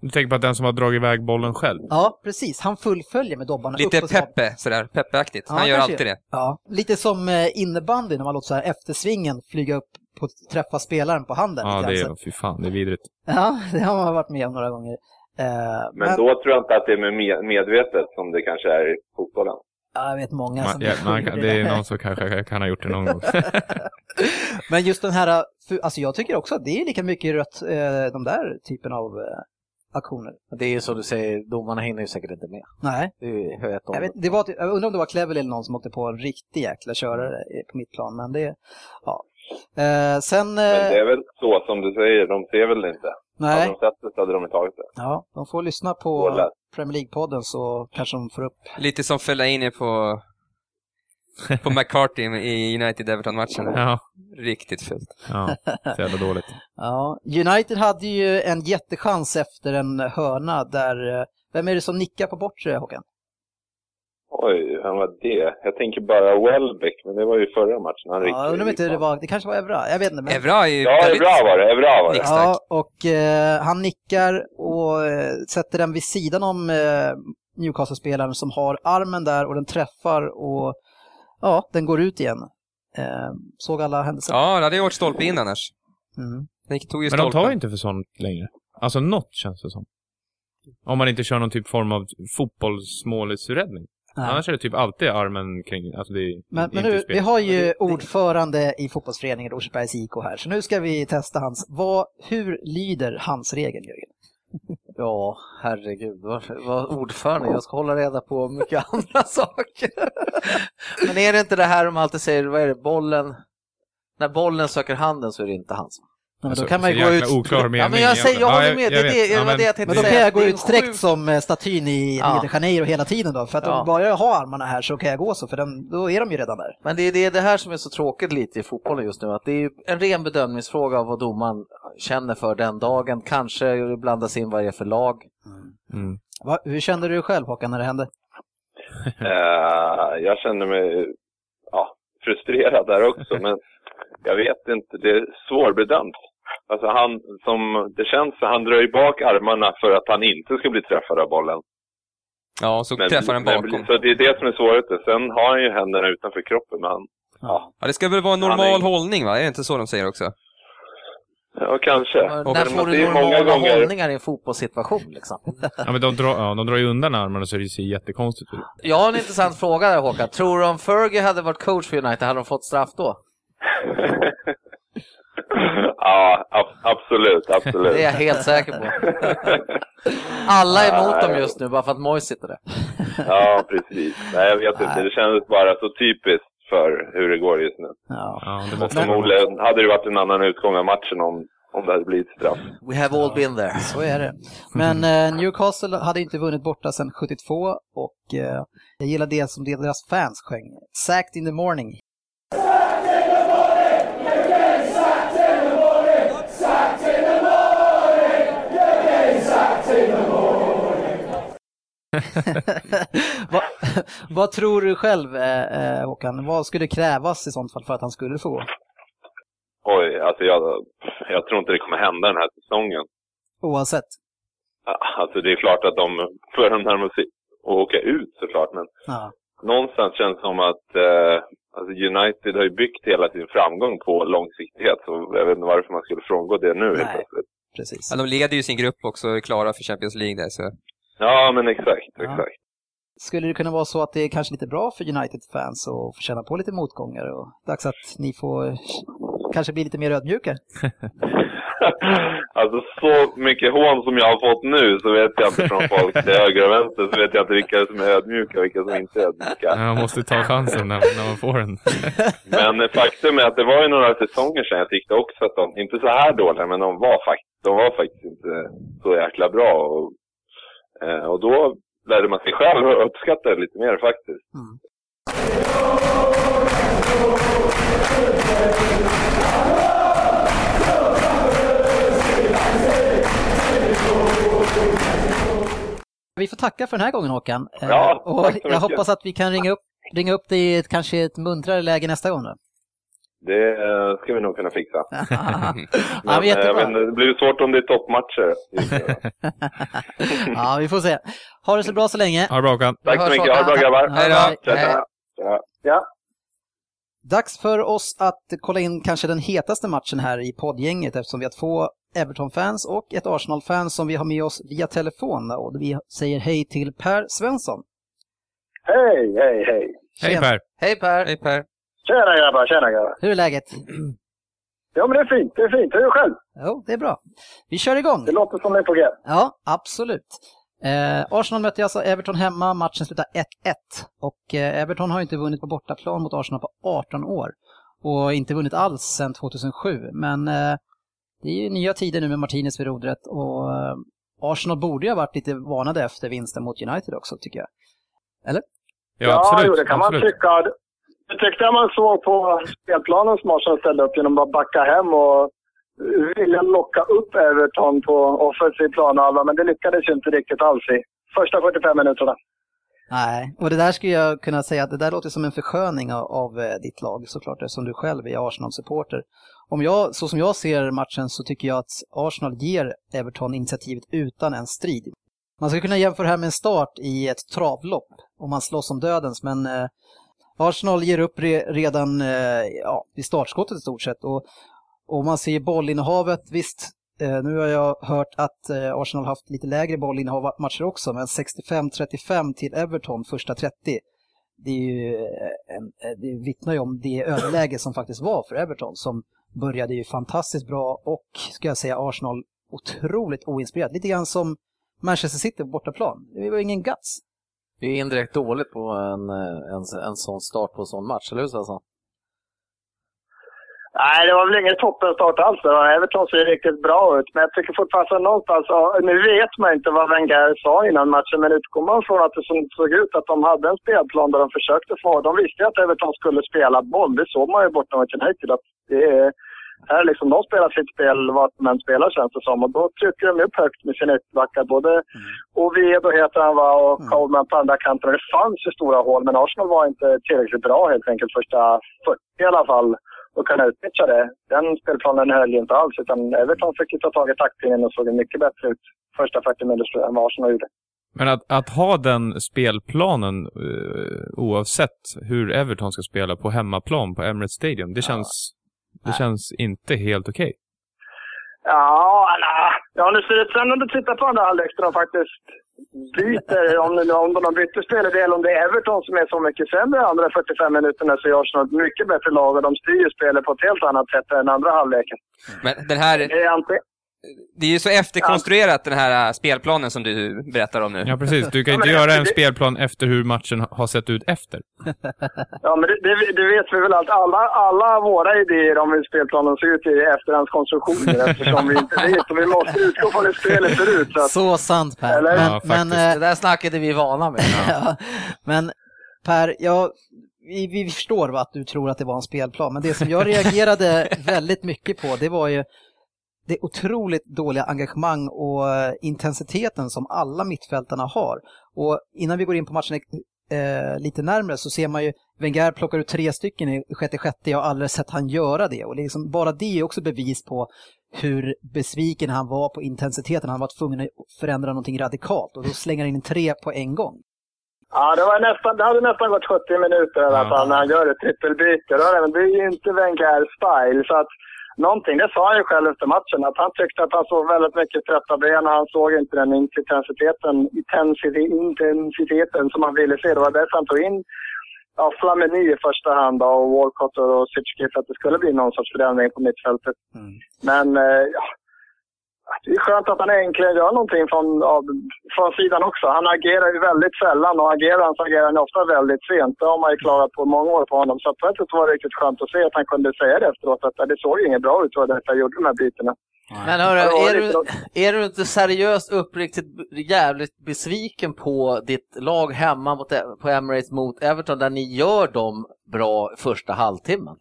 S2: Du tänker på att den som har dragit iväg bollen själv?
S1: Ja, precis. Han fullföljer med dobbarna
S4: Lite
S1: upp
S4: Peppe, sådär. Peppe-aktigt.
S1: Ja,
S4: Han gör
S1: kanske.
S4: alltid det.
S1: Ja, lite som eh, innebandy när man låter så här efter svingen flyga upp på träffa spelaren på handen.
S2: Ja, det är, fy fan, det är vidrigt.
S1: Ja, det har man varit med om några gånger. Eh,
S6: Men, då tror jag inte att det är med- medvetet som det kanske är i fotbollen.
S1: Ja, jag vet många
S2: Man,
S1: som
S2: ja, man,
S1: gjorde
S2: det är någon som kanske kan ha gjort det någon gång.
S1: Men just den här, alltså jag tycker också att det är lika mycket rött, eh, de där typen av eh, aktioner.
S3: Det är ju som du säger, domarna hinner ju säkert inte med.
S1: Nej,
S3: Det är ju
S1: jag, vet, det var, jag undrar om det var Cleverly eller någon som åkte på en riktig jäkla körare på mitt plan, men det, ja. Eh, sen,
S6: Men det är väl så som du säger, de ser väl det inte. Hade
S1: nej,
S6: de sett det så hade de inte tagit det.
S1: ja, de får lyssna på. Premier League-podden så kanske de får upp
S4: Lite som Fellaini på, på McCarthy i United-Everton-matchen.
S2: Ja,
S4: Riktigt fult.
S2: ja, så jävla dåligt.
S1: Ja, United hade ju en jättechans efter en hörna där, eh, vem är det som nickar på bortre Håkan?
S6: Oj, vem var det? Jag tänker bara Welbeck, men det var ju förra matchen. Han
S1: Ja, undrar om inte det var, det kanske var Evra, jag vet inte. Men...
S4: Evra är ju
S6: Ja. Evra var det. Evra var det.
S1: Ja, och eh, han nickar och eh, sätter den vid sidan om eh, Newcastle-spelaren som har armen där och den träffar och ja, den går ut igen. Eh, såg alla händelser?
S4: Ja, det hade ju varit stolpe in annars.
S1: Mm.
S4: Den tog ju
S2: Men de tar ju inte för sånt längre. Alltså något känns det som. Om man inte kör någon typ form av fotbollsmålsräddning.
S1: Nej.
S2: Annars är det typ alltid armen kring, alltså det är
S1: Men,
S2: inte
S1: men nu,
S2: spel.
S1: vi har ju ordförande i fotbollsföreningen Rosersbergs IK här, så nu ska vi testa hans. Vad, hur lyder hans regel, Jörgen?
S3: Ja, herregud. Vad, vad ordförande. Jag ska hålla reda på mycket andra saker. Men är det inte det här de alltid säger, vad är det, bollen? När bollen söker handen så är det inte hans.
S1: Men
S2: Alltså,
S1: då kan man ju gå ut...
S2: oklar mening.
S3: Ja, men jag säger, jag
S2: Ja,
S3: håller med. Det, det,
S2: Ja, men-
S3: det jag tänkte
S1: Men då
S3: säga.
S1: kan jag gå
S3: Det är
S1: ut sträckt
S3: sjukt-
S1: som eh, statyn i
S3: Ja.
S1: Rio de Janeiro hela tiden då. För att
S3: Ja.
S1: om bara jag har armarna här så kan jag gå så, för den, då är de ju redan där.
S3: Men det är det, det här som är så tråkigt lite i fotbollen just nu, att det är ju en ren bedömningsfråga av vad domaren känner för den dagen. Kanske blandas in vad det är för lag.
S2: Mm.
S1: Va, hur kände du själv Håkan när det hände?
S6: Eh, jag känner mig ja, frustrerad där också, men jag vet inte. Det är svårbedömt. Alltså han, som det känns, han drar ju bak armarna för att han inte ska bli träffad av bollen.
S4: Ja, så
S6: Men,
S4: träffar den
S6: men-
S4: bakom.
S6: Så det är det som är svårigheten. Sen har han ju händerna utanför kroppen, men han, ja,
S4: Ja, det ska väl vara en
S6: Han är-
S4: normal hållning, va? Är det inte så de säger också?
S6: ja kanske.
S3: När
S6: Men
S3: får du normala
S6: gånger-
S3: hållningar i en fotbollssituation? Liksom?
S2: Ja, men de drar, ja, de drar ju undan armarna så det ser jättekonstigt ut.
S3: Jag har en intressant fråga där Håkan. Tror du om Fergie hade varit coach för United, hade de fått straff då?
S6: ja, ab- absolut, absolut.
S3: Det är jag helt säker på. Alla är emot dem just nu bara för att Moyes sitter där.
S6: Ja, precis. Nej, jag vet inte. Det kändes bara så typiskt för hur det går just nu.
S1: Ja.
S2: Ja, det måste
S6: förmodligen hade det varit en annan utgång av matchen om, om det hade blivit straff.
S3: We have all been there.
S1: Så är det. Men eh, Newcastle hade inte vunnit borta sedan 72 och eh, jag gillar det som deras fans sjöng. Sacked in the morning. vad, vad tror du själv eh, eh, Håkan? Vad skulle krävas i sånt fall för att han skulle få gå?
S6: Oj, alltså jag, jag tror inte det kommer hända den här säsongen.
S1: oavsett.
S6: Alltså det är klart att de börjar närma sig att åka ut såklart, men
S1: Ja.
S6: någonstans känns det som att eh, alltså United har ju byggt hela sin framgång på långsiktighet. Så jag vet inte varför man skulle frångå det nu helt
S1: Nej.
S6: plötsligt.
S1: Precis.
S4: Ja, de leder ju sin grupp också och är klara för Champions League där. Så.
S6: Ja, men exakt,
S1: Ja.
S6: exakt.
S1: Skulle det kunna vara så att det är kanske lite bra för United-fans att få känna på lite motgångar och dags att ni får kanske bli lite mer ödmjuka?
S6: alltså så mycket hån som jag har fått nu så vet jag inte från folk till höger och vänster så vet jag inte vilka som är ödmjuka och vilka som inte är ödmjuka.
S2: Man måste ta chansen när, när man får den.
S6: Men faktum är att det var ju några säsonger sedan jag tyckte också att de, inte så här dåliga, men de var, fakt de var faktiskt inte så jäkla bra. Och, och då lärde man sig själv att uppskatta det lite mer faktiskt.
S1: Mm. Vi får tacka för den här gången Håkan. Eh,
S6: Ja,
S1: och jag
S6: mycket.
S1: hoppas att vi kan ringa upp, ringa upp dig i ett, kanske ett muntrare läge nästa gång. Då.
S6: Det ska vi nog kunna fixa.
S1: ja,
S6: Men,
S1: men
S6: eh, jag
S1: jättebra.
S6: vet det blir svårt om det är toppmatcher.
S1: ja, vi får se. Ha det så bra så länge.
S2: Ha det bra Håkan.
S6: Tack så mycket, ha det bra grabbar.
S4: Hej då.
S6: Tja, tja. Tja.
S1: Dags för oss att kolla in kanske den hetaste matchen här i poddgänget eftersom vi har två Everton-fans och ett Arsenal-fan som vi har med oss via telefon. Och vi säger hej till Per Svensson.
S7: Hej, hej, hej.
S2: Hej. Per.
S3: Hej Per!
S4: Hej Per.
S7: Tjena grabbar, tjena grabbar.
S1: Hur är läget?
S7: Ja men det är fint, det är fint. Hur är det själv?
S1: Jo, det är bra. Vi kör igång.
S7: Det låter som det är på G.
S1: Ja, absolut. Eh, Arsenal mötte alltså Everton hemma, matchen slutade 1-1 och eh, Everton har ju inte vunnit på bortaplan mot Arsenal på 18 år och inte vunnit alls sedan 2007. Men eh, det är ju nya tider nu med Martinez vid rodret och eh, Arsenal borde ju ha varit lite varnade efter vinsten mot United också tycker jag.
S2: Ja, absolut.
S7: jo, det kan
S2: absolut.
S7: man tycka. Det tyckte jag man såg på spelplanen som Arsenal ställde upp genom att backa hem och vilja locka upp Everton på offensiv planhalva, men det lyckades ju inte riktigt alls i första 45 minuterna.
S1: Nej, och det där skulle jag kunna säga att det där låter som en försköning av, av eh, ditt lag såklart eftersom du själv är Arsenal-supporter. Om jag, så som jag ser matchen så tycker jag att Arsenal ger Everton initiativet utan en strid. Man skulle kunna jämföra det här med en start i ett travlopp om man slåss om dödens men eh, Arsenal ger upp re, redan eh, ja, vid startskottet i stort sett och, och man ser bollinnehavet, visst Eh, nu har jag hört att eh, Arsenal haft lite lägre bollinnehav matcher också, men 65-35 till Everton första 30. Det, är ju eh, en, eh, det vittnar ju om det överläge som faktiskt var för Everton som började ju fantastiskt bra och, ska jag säga, Arsenal otroligt oinspirerat. Lite grann som Manchester City på bortaplan. Det var ingen guts.
S3: Det är indirekt dåligt på en, eh, en, en sån start på en sån match, eller hur Svensson?
S7: Nej, det var väl ingen toppenstart alls. Everton ser riktigt bra ut, men jag tycker fortfarande någonstans, ja, nu vet man inte vad Wenger sa innan matchen, men utgår man från att det såg- ut att de hade en spelplan där de försökte få, de visste ju att Everton skulle spela boll. Det såg man ju borta mot United, att det är, här liksom, de spelar sitt spel vart man spelar känns det som. Och då trycker de upp högt med sina ytterbackar. Både Oviedo heter han va, och
S1: Mm.
S7: Coleman på andra kanten. Det fanns ju stora hål, men Arsenal var inte tillräckligt bra helt enkelt första 40 i alla fall och kunna utnyttja det. Den spelplanen höll ju inte alls, utan Everton fick ju ta tag i taktpinnen och såg mycket bättre ut första 40 minuter än vad Arsenal gjorde.
S2: Men att, att ha den spelplanen eh, oavsett hur Everton ska spela på hemmaplan på Emirates Stadium, det känns, det
S1: Nej.
S2: känns inte helt okej.
S7: Ja, alla. ja nu ser det sen om du tittar på andra halvlek där de faktiskt byter, om, om de byter spelidel, om det är Everton som är så mycket sämre andra 45 minuterna så är Arsenal ett mycket bättre lag och de styr ju spelet på ett helt annat sätt än andra halvleken.
S4: Men den här,
S7: Det är antingen,
S4: det är ju så efterkonstruerat den här äh, spelplanen som du berättar om nu.
S2: Ja, precis. Du kan
S7: Ja,
S2: inte göra
S7: det-
S2: en spelplan efter hur matchen har sett ut efter.
S7: Ja, men det, det, det vet vi väl allt. Alla, alla våra idéer om hur spelplanen ser ut är efterhandskonstruktioner eftersom vi inte vet. Och vi måste utgå från hur spelet ser ut. Så att,
S1: Så sant Per.
S7: Eller?
S1: Men,
S2: Ja,
S1: men, eh,
S3: Det där snacket är vi vana med.
S1: Ja, men Per, jag, vi, vi förstår va, att du tror att det var en spelplan, men det som jag reagerade väldigt mycket på det var ju det otroligt dåliga engagemang och eh, intensiteten som alla mittfältarna har. Och innan vi går in på matchen eh, lite närmre så ser man ju Wenger plockar ut tre stycken i sjätte sjätte, jag har aldrig sett han göra det. Och liksom, bara det är också bevis på hur besviken han var på intensiteten. Han var tvungen att förändra någonting radikalt och då slänger han in tre på en gång.
S7: Ja, det, var nästan, det hade nästan gått 70 minuter i alla
S2: Ja.
S7: fall när han gör ett trippelbyte. Det är ju inte Wengers style. Så att någonting, det sa han ju själv efter matchen, att han tyckte att han såg väldigt mycket trötta ben och han såg inte den intensiteten, intensitet, intensiteten som han ville se. Det var därför han tog in ja, Flamini i första hand då, och Walcott och Sitchke för att det skulle bli någon sorts förändring på mittfältet. Men eh, ja, det är skönt att han äntligen gör någonting från, av, från sidan också. Han agerar ju väldigt sällan och agerar han så agerar han ofta väldigt sent. Det har man ju klarat på många år på honom. Så på ett sätt var det riktigt skönt att se att han kunde säga det efteråt. Att "Ja, det såg inget bra ut vad jag gjorde de här bytena.
S3: Men hörru, är, du, är du inte seriöst uppriktigt jävligt besviken på ditt lag hemma mot, E- på Emirates mot Everton där ni gör dem bra första halvtimmen?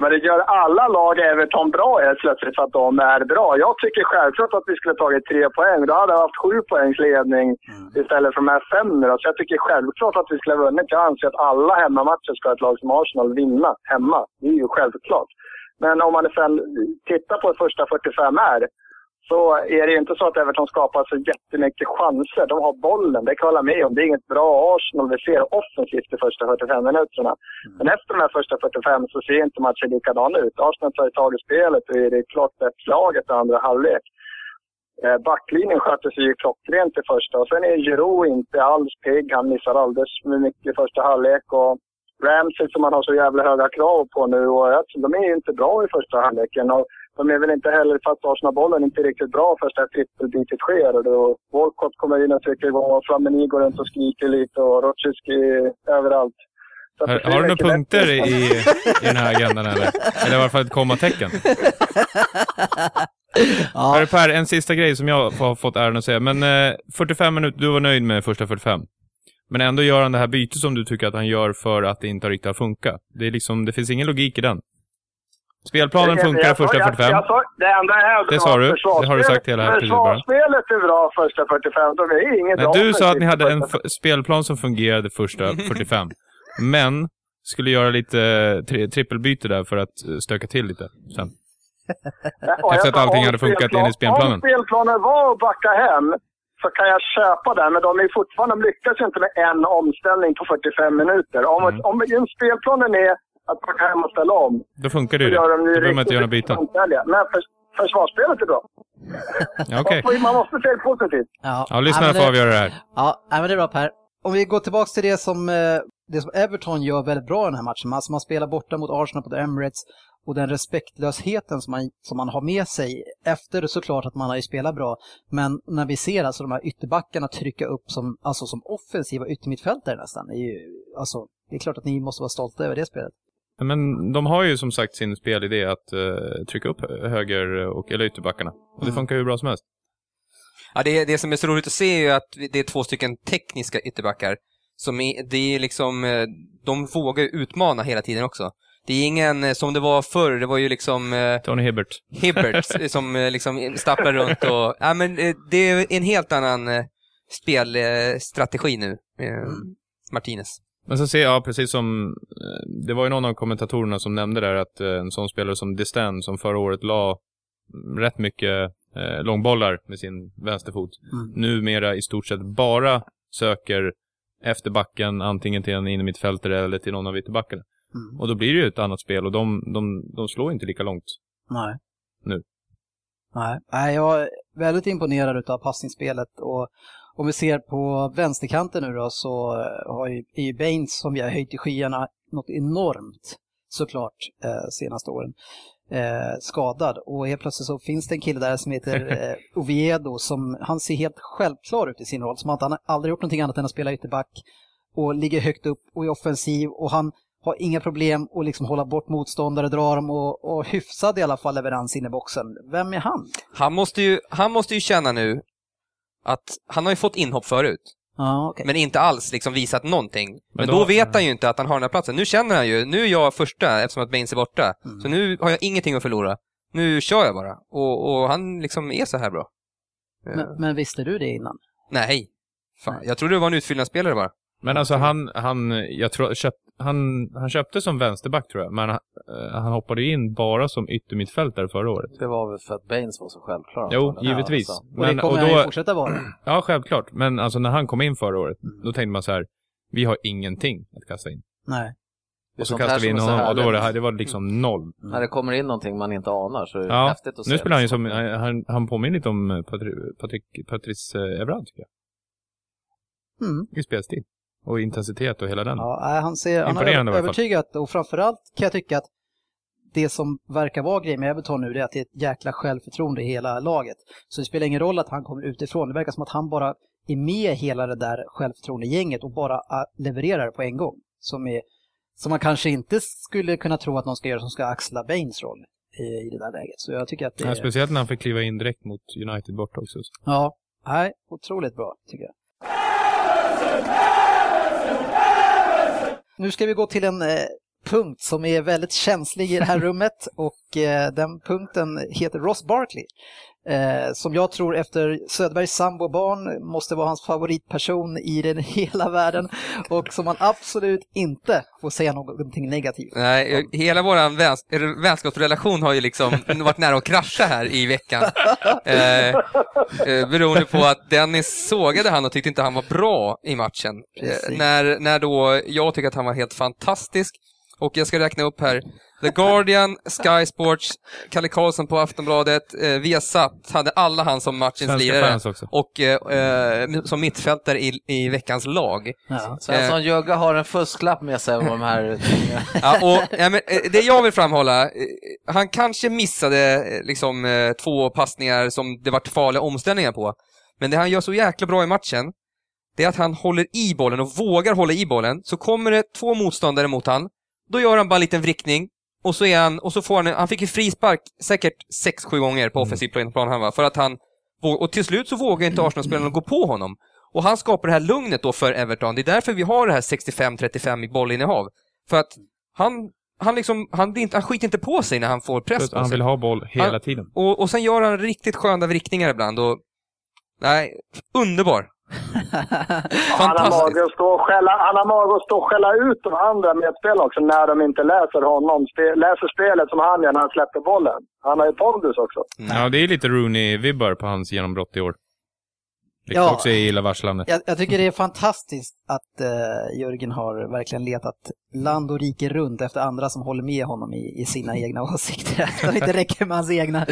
S7: Men det gör alla lag Everton bra helt plötsligt för att de är bra. Jag tycker självklart att vi skulle tagit tre poäng. Då hade jag haft sju poängs ledning istället för de här fem nu. Så jag tycker självklart att vi skulle ha vunnit. Jag anser att alla hemmamatcher ska ett lag som Arsenal vinna hemma. Det är ju självklart. Men om man sen tittar på första 45 här så är det ju inte så att Everton skapar så jättemycket chanser. De har bollen, det kan jag hålla med om. Det är inget bra Arsenal vi ser offensivt de första 45 minuterna. Men efter de här första 45 så ser inte matchen likadan ut. Arsenal tar ju tag i spelet och är det klart bättre laget i andra halvlek. Eh, Backlinjen sköter sig ju klockrent i första och sen är Giroud inte alls pigg. Han missar alldeles för mycket i första halvlek. Och Ramsey som man har så jävla höga krav på nu, och tror- de är ju inte bra i första halvleken. Och de är väl inte heller, fast Arsenal-bollen inte riktigt bra först när trippelbytet sker. Och då Walcott kommer in och trycker igång och Flamini går runt och skriker lite och Rotschewski överallt.
S2: Har, har du några punkter
S7: ut.
S2: i, i den här agendan eller? Eller i alla fall ett kommatecken?
S1: Ja,
S2: Hörru Per, en sista grej som jag har fått äran att säga. Men eh, 45 minuter, du var nöjd med första 45. Men ändå gör han det här bytet som du tycker att han gör för att det inte riktigt har funkat. Det, är liksom, det finns ingen logik i den. Spelplanen funkar
S7: jag-
S2: första
S7: jag-
S2: 45.
S7: jag sa- det enda jag hävdade
S2: Det sa du. Det har du sagt hela här tiden.
S7: Försvarsspelet är bra första 45. De är inget
S2: Nej, du sa att ni hade en spelplan som fungerade första 45. Men skulle göra lite eh, tri trippelbyte där för att eh, stöka till lite sen. Efter
S7: jag
S2: att allting hade funkat enligt spelplanen.
S7: Om spelplanen var att backa hem så kan jag köpa det, men de är fortfarande, de lyckas inte med en omställning på 45 minuter. Om,
S2: Mm.
S7: om spelplanen är att backa hem och ställa om,
S2: Då funkar det ju Då behöver man inte göra några byten.
S7: Men för, försvarsspelet är bra.
S2: Ja, Okej.
S7: Man måste se det positivt.
S1: ja.
S2: Ja, lyssnarna får avgöra det här.
S1: Ja, men det är bra Per. Om vi går tillbaka till det som, eh, det som Everton gör väldigt bra i den här matchen. Alltså man spelar borta mot Arsenal på The Emirates och den respektlösheten som man, som man har med sig efter såklart att man har ju spelat bra. Men när vi ser alltså de här ytterbackarna trycka upp som, alltså som offensiva yttermittfältare nästan. Det är, ju, alltså, det är klart att ni måste vara stolta över det spelet.
S2: Men de har ju som sagt sin spelidé att eh, trycka upp höger och, eller ytterbackarna. Och det
S1: Mm.
S2: funkar hur bra som helst.
S4: Ja, det, det som är så roligt att se är ju att det är två stycken tekniska ytterbackar. Som är, det är liksom, eh, de vågar utmana hela tiden också. Det är ingen, eh, som det var förr, det var ju liksom
S2: Tony Hibbert.
S4: Hibbert som liksom stapplar runt och, ja men det är en helt annan spelstrategi nu, eh, Martinez.
S2: Men så ser jag, precis som, eh, det var ju någon av kommentatorerna som nämnde där att eh, en sån spelare som Destin som förra året la mm, rätt mycket eh, långbollar med sin vänsterfot,
S1: Mm.
S2: numera i stort sett bara söker efter backen, antingen till en innermittfältare eller till någon av ytterbackarna.
S1: Mm.
S2: Och då blir det ju ett annat spel och de, de, de slår inte lika långt.
S1: Nej.
S2: Nu.
S1: Nej jag är väldigt imponerad av passningsspelet och om vi ser på vänsterkanten nu då så eh, har ju, är ju Baines som vi har höjt i skyarna något enormt såklart eh, senaste åren eh, skadad och helt plötsligt så finns det en kille där som heter eh, Oviedo som han ser helt självklar ut i sin roll som att han aldrig gjort någonting annat än att spela ytterback och ligger högt upp och är offensiv och han har inga problem att liksom hålla bort motståndare, dra dem och, och hyfsad i alla fall leverans in i boxen. Vem är han?
S4: Han måste ju, han måste ju känna nu att han har ju fått inhopp förut,
S1: Ja, okej.
S4: men inte alls liksom visat någonting. Men,
S2: Men
S4: då,
S2: då-
S4: vet han ju inte att han har den här platsen. Nu känner han ju, nu är jag första eftersom att Baines är borta.
S1: Mm.
S4: Så nu har jag ingenting att förlora. Nu kör jag bara. Och, och han liksom är så här bra.
S1: Men, men visste du det innan?
S4: Nej. Fan, jag trodde det var en utfyllnadsspelare bara.
S2: Men alltså han, han, jag tror, köpt, han, han köpte som vänsterback tror jag, men han, eh, han hoppade in bara som yttermittfältare förra året.
S3: Det var väl för att Baines var så självklar.
S2: Jo, givetvis.
S3: Alltså.
S1: Och det
S2: Men,
S1: kommer
S2: och
S1: han ju
S2: då,
S1: fortsätta vara.
S2: ja, självklart. Men alltså när han kom in förra året, då tänkte man så här, vi har ingenting att kasta in.
S1: Nej.
S2: Och så kastade vi in honom och då var det, det var liksom noll.
S3: När det kommer in någonting man inte anar så är det
S2: Ja,
S3: häftigt att se.
S2: Nu spelar han ju som, han, han påminner lite om eh, Patri, Patrik, Patrice eh, Evra tycker jag.
S1: Mm.
S2: I spelstil. Och intensitet och hela den.
S1: Ja, han, ser, han har övertygat och framförallt kan jag tycka att det som verkar vara grejen med Everton nu det är att det är ett jäkla självförtroende i hela laget. Så det spelar ingen roll att han kommer utifrån. Det verkar som att han bara är med hela det där självförtroende-gänget och bara ah, levererar på en gång. Som, är, som man kanske inte skulle kunna tro att någon ska göra som ska axla Baines roll i, i det där läget. Så jag tycker att det
S2: Ja,
S1: är...
S2: speciellt när han fick kliva in direkt mot United borta också.
S1: Ja, nej, otroligt bra tycker jag. Nu ska vi gå till en eh, punkt som är väldigt känslig i det här rummet och eh, den punkten heter Ross Barkley. Eh, som jag tror efter Söderbergs sambobarn måste vara hans favoritperson i den hela världen och som man absolut inte får säga någonting negativt.
S4: Nej, jag- hela vår väns vänskapsrelation har ju liksom varit nära att krascha här i veckan. Eh, eh, beroende på att Dennis sågade han och tyckte inte han var bra i matchen. Eh, när, när då jag tycker att han var helt fantastisk. Och jag ska räkna upp här. The Guardian, Sky Sports, Kalle Karlsson på Aftonbladet, eh, Viasat hade alla han som matchens lirare. Och eh, eh, som mittfältare i, i veckans lag.
S1: Ja.
S3: Svensson Jögga har en fusklapp med sig om de här
S4: Ja, och, ja, men, eh, det jag vill framhålla, eh, han kanske missade eh, liksom, eh, två passningar som det vart farliga omställningar på. Men det han gör så jäkla bra i matchen, det är att han håller i bollen och vågar hålla i bollen. Så kommer det två motståndare mot han, då gör han bara en liten vrickning och så är han, och så får han, han fick ju frispark säkert 6-7 gånger på offensiv plan, plan va, för att han, och till slut så vågar inte Arsenal-spelarna gå på honom. Och han skapar det här lugnet då för Everton. Det är därför vi har det här 65-35 i bollinnehav. För att han, han liksom, han, inte, han skiter inte på sig när han får press på
S2: han
S4: sig.
S2: vill ha boll hela
S4: Han-
S2: tiden.
S4: Och, och sen gör han riktigt sköna vrickningar ibland och, nej, underbar.
S7: Han har
S4: Fantastiskt.
S7: mage att stå och skälla, han har mage att stå och skälla ut de andra medspelare också när de inte läser honom. Spe, läser spelet som han gör när han släpper bollen. Han har ju pondus också.
S2: Ja, det är lite Rooney-vibbar på hans genombrott i år. Vilket
S1: Ja.
S2: också är illavarslande.
S1: Jag, jag tycker det är fantastiskt att eh, Jörgen har verkligen letat land och rike runt efter andra som håller med honom i, i sina egna åsikter. Det inte räcker med hans egna.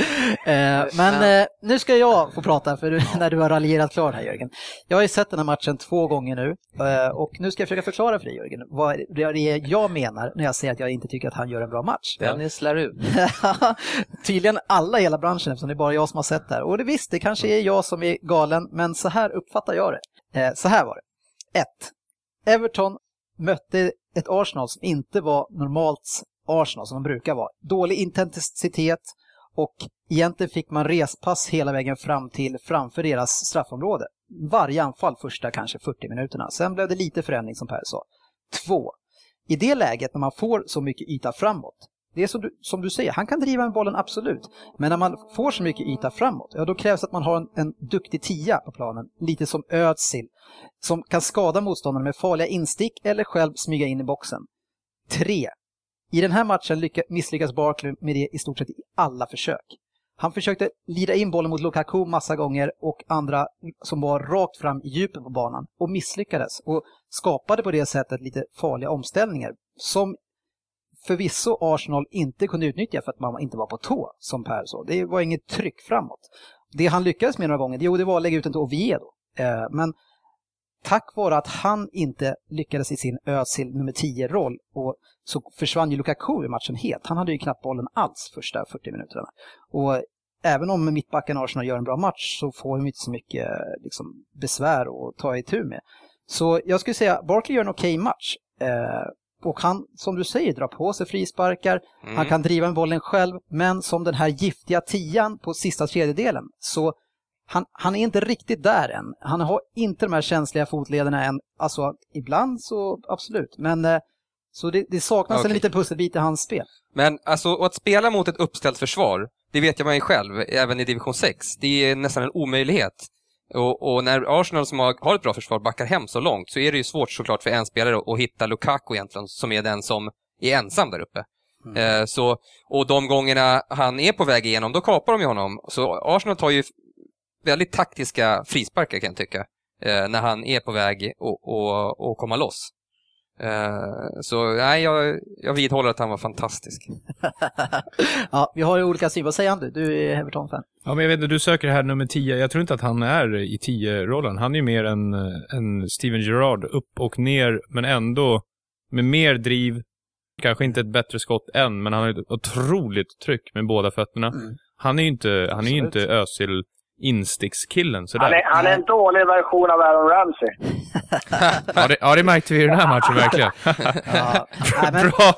S1: Eh, men eh, nu ska jag få prata för du, när du har raljerat klart här Jörgen. Jag har ju sett den här matchen två gånger nu eh, och nu ska jag försöka förklara för dig Jörgen vad det är jag menar när jag säger att jag inte tycker att han gör en bra match.
S3: Dennis lär ut.
S1: Tydligen alla i hela branschen eftersom det är bara jag som har sett det här. Och det visst, det kanske är jag som är galen, men så här uppfattar jag det. Eh, så här var det. 1. Everton mötte ett Arsenal som inte var normalt Arsenal som de brukar vara. Dålig intensitet och egentligen fick man respass hela vägen fram till framför deras straffområde. Varje anfall första kanske 40 minuterna. Sen blev det lite förändring som Per sa. 2. I det läget när man får så mycket yta framåt det är som du, som du säger, han kan driva med bollen absolut. Men när man får så mycket yta framåt, ja då krävs att man har en, en duktig tia på planen. Lite som Özil. Som kan skada motståndaren med farliga instick eller själv smyga in i boxen. 3. I den här matchen lycka, misslyckas Barkley med det i stort sett i alla försök. Han försökte lida in bollen mot Lukaku massa gånger och andra som var rakt fram i djupet på banan och misslyckades och skapade på det sättet lite farliga omställningar som förvisso Arsenal inte kunde utnyttja för att man inte var på tå, som Per sa. Det var inget tryck framåt. Det han lyckades med några gånger, jo, det var att lägga ut den till Oviedo. Eh, men tack vare att han inte lyckades i sin Özil nummer 10-roll och så försvann ju Lukaku i matchen helt. Han hade ju knappt bollen alls första 40 minuterna. Och även om mittbacken Arsenal gör en bra match så får de inte så mycket liksom, besvär att ta itu med. Så jag skulle säga Barkley gör en okej match. Eh, och han, som du säger, drar på sig frisparkar.
S4: Mm.
S1: Han kan driva med bollen själv, men som den här giftiga tian på sista tredjedelen så han, han är inte riktigt där än. Han har inte de här känsliga fotlederna än. Alltså ibland så absolut, men eh, så det, det saknas
S4: Okej.
S1: en liten pusselbit i hans spel.
S4: Men alltså, att spela mot ett uppställt försvar, det vet jag man ju själv, även i division 6, det är nästan en omöjlighet. Och, och när Arsenal som har, har ett bra försvar backar hem så långt så är det ju svårt såklart för en spelare att, hitta Lukaku egentligen, som är den som är ensam där uppe. Eh, så, och de gångerna han är på väg igenom, då kapar de ju honom. Så Arsenal tar ju väldigt taktiska frisparkar kan jag tycka, eh, när han är på väg att och, och komma loss. Eh, så nej, jag, jag vidhåller att han var fantastisk.
S1: ja, vi har ju olika syn. Vad säger han du? Du är Everton-fan.
S2: Ja, men jag vet inte, du söker här nummer 10. Jag tror inte att han är i 10-rollen. Han är ju mer en, en Steven Gerrard, upp och ner, men ändå med mer driv. Kanske inte ett bättre skott än, men han har ett otroligt tryck med båda fötterna.
S1: Mm.
S2: Han är ju inte, han är inte Özil instickskillen sådär.
S7: Han är, han är en dålig version av Aaron Ramsey.
S2: ja, det, ja, det märkte vi i den här matchen verkligen.
S1: Ja, nej, men,
S2: bra,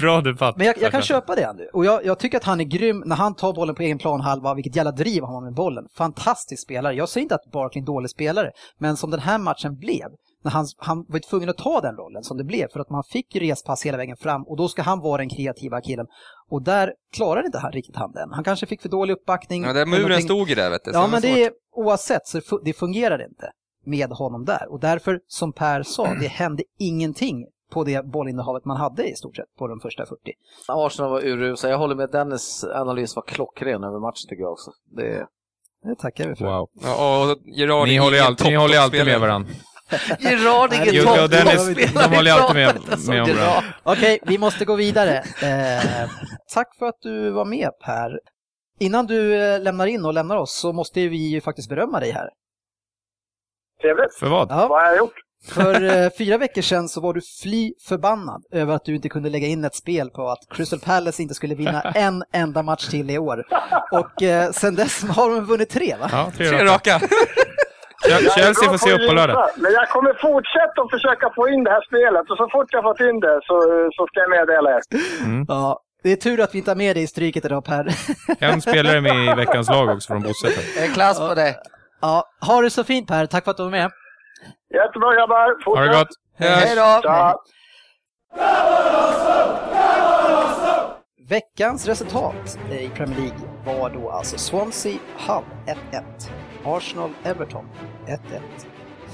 S2: bra debatt.
S1: men jag, jag kan köpa det Andy. Och jag, jag tycker att han är grym när han tar bollen på egen planhalva. Vilket jävla driv han har med bollen. Fantastisk spelare. Jag säger inte att Barkley är en dålig spelare. Men som den här matchen blev. När han, han var tvungen att ta den rollen som det blev. För att man fick ju respass hela vägen fram. Och då ska han vara den kreativa killen. Och där klarade inte han riktigt han den. Han kanske fick för dålig uppbackning.
S4: Ja, där muren
S1: någonting.
S4: stod ju där vet du.
S1: Ja, men det är oavsett så det fungerar inte med honom där. Och därför, som Per sa, det hände ingenting på det bollinnehavet man hade i stort sett på de första 40.
S3: Arsenal var urusla. Jag håller med Dennis analys var klockren över matchen tycker jag också. Det,
S1: Det tackar vi för.
S2: Wow.
S4: Ja, och Gerard
S2: Ni håller ju alltid, ni håller ju alltid med varandra.
S3: Gerard
S1: Nej,
S3: ingen
S1: toppspelare.
S2: de håller alltid med, med om.
S3: Gerard.
S1: Okej, vi måste gå vidare. Eh, tack för att du var med Per. Innan du eh, lämnar in och lämnar oss så måste vi ju faktiskt berömma dig här.
S7: Trevligt.
S2: För vad?
S1: Ja,
S7: Vad har jag gjort?
S1: för eh, fyra veckor sedan så var du fly förbannad över att du inte kunde lägga in ett spel på att Crystal Palace inte skulle vinna en enda match till i år. Och eh, sen dess har de vunnit tre va?
S2: Ja, Tre raka. Chelsea får se upp på lördag.
S7: Men jag kommer fortsätta att försöka få in det här spelet och så fort jag fått in det så, så ska jag meddela er.
S1: Ja, det är tur att vi inte har med dig i stryket idag Per.
S2: En spelare med i veckans lag också från Bosse.
S3: Det är klass på dig.
S1: Ja, ha det så fint Per, tack för att du var med.
S7: Jättebra grabbar.
S2: Ha det
S7: Fortsätt.
S2: gott!
S3: Hej då!
S1: Veckans resultat i Premier League var då alltså Swansea Hull 1-1, Arsenal Everton 1-1,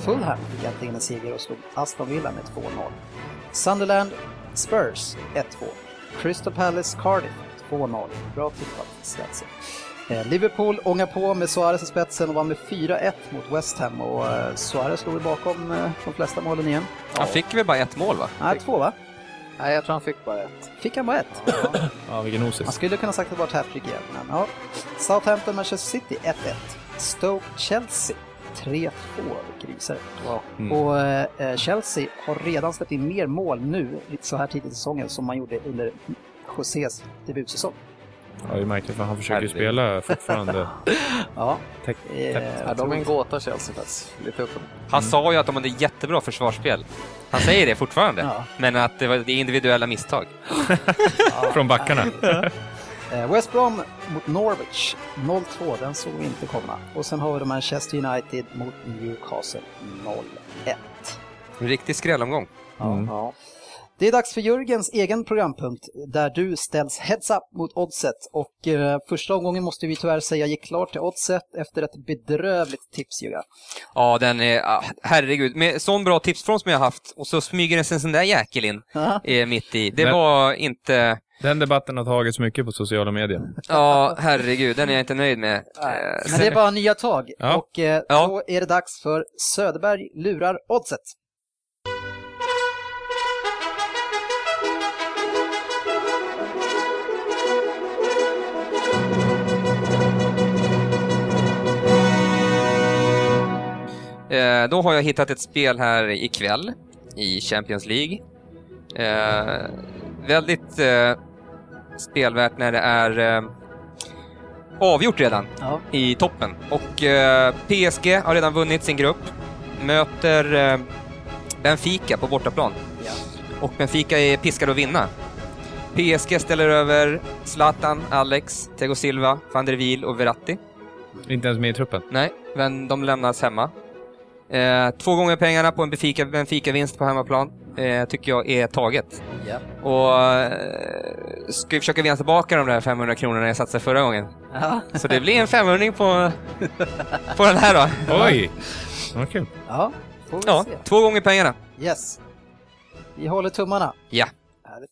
S1: Fulham fick äntligen en seger och slog Aston Villa med 2-0, Sunderland Spurs 1-2, Crystal Palace Cardiff 2-0, bra tippat Svensson. Eh, Liverpool ångar på med Suarez i spetsen och vann med 4-1 mot West Ham och eh, Suarez slog bakom eh, de flesta målen igen.
S4: Han fick väl bara ett mål va?
S1: Nej, två va?
S3: Nej, jag tror han fick bara ett.
S1: Fick han bara ett?
S2: Ja, vilken
S1: Man
S2: osis.
S1: skulle kunna sagt att det var ett hattrick igen, men ja. Southampton Manchester City 1-1. Stoke Chelsea 3-2, grisar.
S2: Mm.
S1: Och eh, Chelsea har redan släppt in mer mål nu, så här tidigt i säsongen, som man gjorde under Josés debutsäsong.
S2: Ja, det är märkligt för han försöker ju spela fortfarande.
S1: Ja,
S2: Täck-
S1: eh,
S3: Ja, de är en gåta Chelsea faktiskt. Lite upp
S4: Han sa ju att de hade jättebra försvarsspel. Han säger det fortfarande.
S1: Ja.
S4: Men att det var det är individuella misstag.
S2: Från backarna.
S1: Eh, West Brom mot Norwich 0-2, den såg vi inte komma. Och sen har vi Manchester United mot Newcastle 0-1.
S4: En riktig skrälomgång.
S2: Mm.
S3: Ja.
S1: Det är dags för Jörgens egen programpunkt där du ställs heads up mot Oddset och eh, första omgången måste vi tyvärr säga gick klart till Oddset efter ett bedrövligt tips Jörgen.
S4: Ja, den är... ah, Herregud. Med sån bra tipsform som jag har haft och så smyger det sig en sån där jäkel in eh, mitt i. Det
S2: Men-
S4: var inte...
S2: Den debatten har tagits mycket på sociala medier.
S4: Ja, herregud. Den är jag inte nöjd med. Eh,
S1: Men det är bara nya tag
S2: Ja.
S1: och eh,
S4: Ja.
S1: då är det dags för Söderberg lurar Oddset.
S4: Eh, då har jag hittat ett spel här ikväll i Champions League. Eh, väldigt eh, spelvärt när det är eh, avgjort redan
S1: Ja.
S4: i toppen. Och eh, PSG har redan vunnit sin grupp. Möter eh, Benfica på bortaplan.
S1: Ja.
S4: Och Benfica är piskade att vinna. PSG ställer över Zlatan, Alex, Thiago Silva, van der Wiel och Verratti.
S2: Inte ens med i truppen.
S4: Nej, men de lämnas hemma. Eh, två gånger pengarna på en Benfica- Benfica-vinst på hemmaplan. Eh, tycker jag är taget.
S3: Ja.
S4: Och eh, ska vi försöka vinna tillbaka de där 500 kronorna jag satsade förra gången.
S3: Ja.
S4: Så det blir en 500 på, på den här då.
S2: Oj! Vad kul.
S1: Ja, får vi
S4: Ja,
S1: se.
S4: två gånger pengarna.
S1: Yes. Vi håller tummarna.
S4: Ja.
S1: Härligt.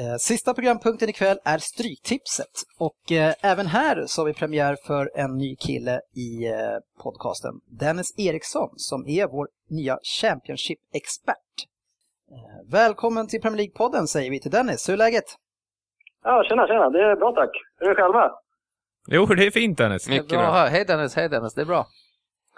S1: Eh, Sista programpunkten ikväll är Stryktipset. Och eh, även här så har vi premiär för en ny kille i eh, podcasten. Dennis Eriksson som är vår nya Championship-expert. Välkommen till Premier League-podden säger vi till Dennis. Hur är läget?
S7: Ja, tjena, tjena. Det är bra tack. Hur är det själva?
S2: Jo, det är fint Dennis.
S4: Mycket
S3: bra.
S4: bra.
S3: Hej Dennis, hej Dennis, det är bra.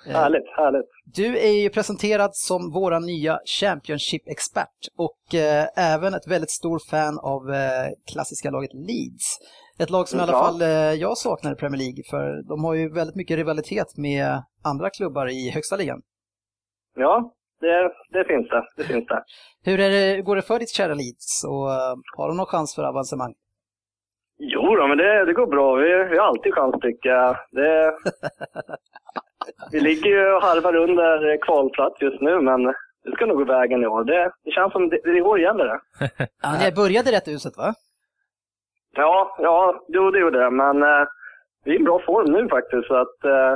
S1: Eh,
S7: Härligt, härligt.
S1: Du är ju presenterad som våra nya Championship-expert och eh, även ett väldigt stor fan av eh, klassiska laget Leeds. Ett lag som i alla fall eh, jag saknar i Premier League för de har ju väldigt mycket rivalitet med andra klubbar i högsta ligan.
S7: Ja, det, det finns det. Det finns det.
S1: Hur, är det, går det för ditt kära Leeds och eh, har de någon chans för avancemang?
S7: Jo då, men det, det går bra. Vi, vi har alltid chans tycker jag. Det, vi ligger ju och harvar under kvalplats just nu, men det ska nog gå vägen i år. Det, det känns som det, i år gäller det.
S1: Ja, ni började rätt uselt va?
S7: Ja, ja, jo det gjorde det. Men eh, vi är i bra form nu faktiskt. Så att, eh,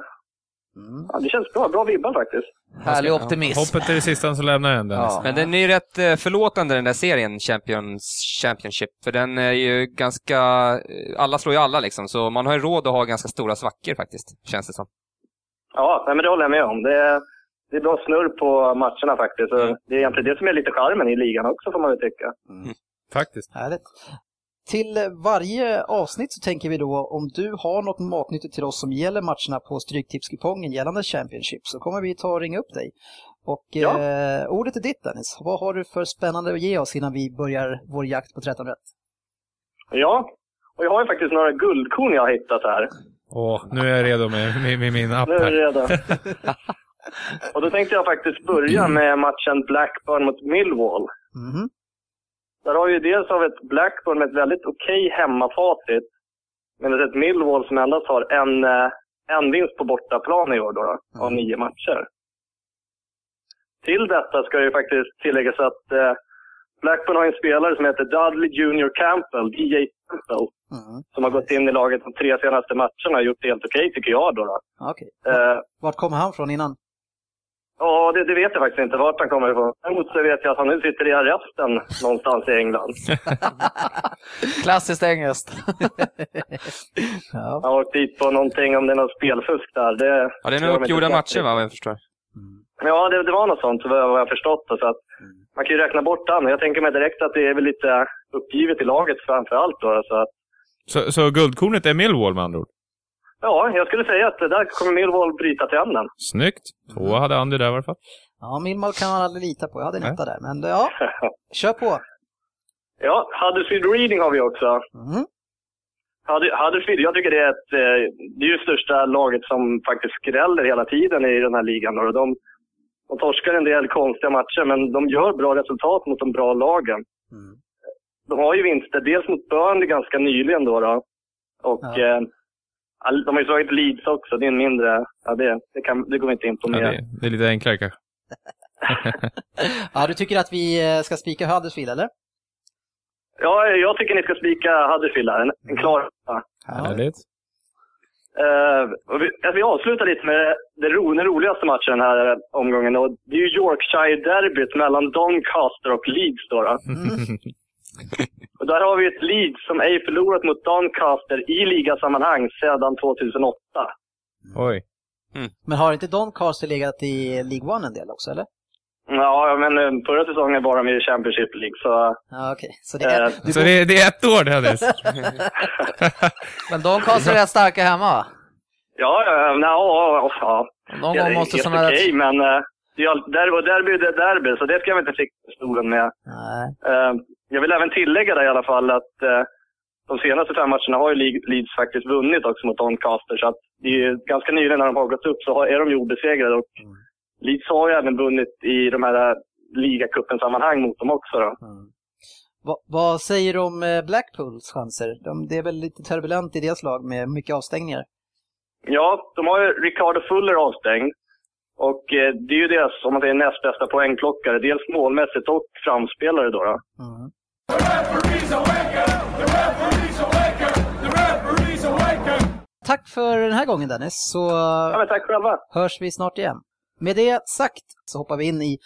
S1: Mm.
S7: ja, det känns bra. Bra vibbar faktiskt.
S3: Härlig optimism.
S2: Hoppet är det sista som lämnar en Dennis.
S3: Ja.
S4: Men den är ju rätt eh, förlåtande den där serien, Champions Championship. För den är ju ganska... eh, Alla slår ju alla liksom, så man har ju råd att ha ganska stora svackor faktiskt, känns det som.
S7: Ja, men det håller jag med om. Det, det är bra snurr på matcherna faktiskt. Så
S4: Mm.
S7: Det är egentligen det som är lite charmen i ligan också får man väl tycka.
S2: Faktiskt.
S1: Härligt. Till varje avsnitt så tänker vi då om du har något matnyttigt till oss som gäller matcherna på Stryktipskupongen gällande Championship så kommer vi ta och ringa upp dig. Och
S7: Ja.
S1: eh, ordet är ditt Dennis. Vad har du för spännande att ge oss innan vi börjar vår jakt på 13 rätt?
S7: Ja, och jag har ju faktiskt några guldkorn jag har hittat här.
S2: Åh, nu är jag redo med, med, med min app
S7: Nu är du
S2: här.
S7: redo. och då tänkte jag faktiskt börja med matchen Blackburn mot Millwall.
S1: Mhm.
S7: Där har vi dels av ett Blackburn med ett väldigt okej hemmafacit. Men ett Millwall som endast har en, eh, en vinst på bortaplan i år då, då av nio matcher. Till detta ska det ju faktiskt tilläggas att eh, Blackburn har en spelare som heter Dudley Junior Campbell, DJ Campbell,
S1: Mm.
S7: som har gått in i laget de tre senaste matcherna och gjort det helt okej tycker jag då. då.
S1: Okej.
S7: Eh,
S1: Vart kommer han från innan?
S7: Ja, det, det vet jag faktiskt inte vart han kommer ifrån. Däremot så vet jag att han nu sitter i arresten någonstans i England.
S3: Klassiskt engelskt.
S1: ja.
S7: Han har åkt dit på någonting, om det är något spelfusk där. Det,
S4: Ja, det är nog uppgjorda matcher va, vad jag förstår.
S7: Ja, det, det var något sånt vad jag har förstått. Så att man kan ju räkna bort han. Jag tänker mig direkt att det är väl lite uppgivet i laget framför allt. Då, så att,
S2: Så, så guldkornet är Millwall med andra ord?
S7: Ja, jag skulle säga att det där kommer Millwall bryta trenden.
S2: Snyggt. Två hade Andy där i alla fall.
S1: ja, Milmal kan man aldrig lita på. Jag hade en etta där. Men ja, kör på.
S7: ja, Huddersfield Reading har vi också.
S1: Mm.
S7: Hudder- Huddersfield, jag tycker det är ett, eh, det är ju största laget som faktiskt skräller hela tiden i den här ligan. Och de, de torskar en del konstiga matcher, men de gör bra resultat mot de bra lagen.
S1: Mm.
S7: De har ju vinster, dels mot Burnley ganska nyligen då. då. Och
S1: Ja.
S7: De har ju slagit Leeds också, det är en mindre, ja det, det, kan, det går vi inte in på
S2: Ja, det, det är lite enklare kanske.
S1: Ja, du tycker att vi eh, ska spika Huddersfield, eller?
S7: Ja, jag tycker ni ska spika Huddersfield här, en, en klar ja.
S2: Härligt.
S7: Och vi, vi avslutar lite med det ro, den roligaste matchen den här eh, omgången. Och det är ju Yorkshire-derbyt mellan Doncaster och Leeds. Då, då. Och där har vi ett Leeds som ej förlorat mot Doncaster i ligasammanhang sedan 2008.
S2: Oj.
S1: Men har inte Doncaster legat i League One en del också, eller?
S7: Ja, men eh, förra säsongen var de i Championship League, så...
S1: Ja, okej. Så det är...
S7: Eh,
S1: Du
S2: Så
S1: går...
S2: det, det är ett år Dennis?
S3: Men Doncaster är rätt starka hemma va?
S7: Ja, ja, ja, ja, ja.
S3: Någon
S7: Ja,
S3: gång
S7: det är
S3: måste
S7: helt
S3: sådana
S7: okej, men eh, det är all- derby derby är derby, så det ska vi inte sticka stolen med.
S1: Nej.
S7: Eh, jag vill även tillägga där i alla fall att eh, de senaste fem matcherna har ju Le- Leeds faktiskt vunnit också mot Doncaster. Så att det är ju ganska nyligen när de har gått upp så har- är de ju obesegrade. Och Leeds har ju även vunnit i de här eh, ligacupen-sammanhang mot dem också. Då.
S1: Mm. Va, vad säger du om eh, Blackpools chanser? De, det är väl lite turbulent i deras lag med mycket avstängningar?
S7: Ja, de har ju Ricardo Fuller avstängd. Och eh, det är ju deras, om man säger näst bästa poängplockare. Dels målmässigt och framspelare då. då.
S1: Mm. Tack för den här gången Dennis, så
S7: Ja, tack själva.
S1: hörs vi snart igen. Med det sagt så hoppar vi in i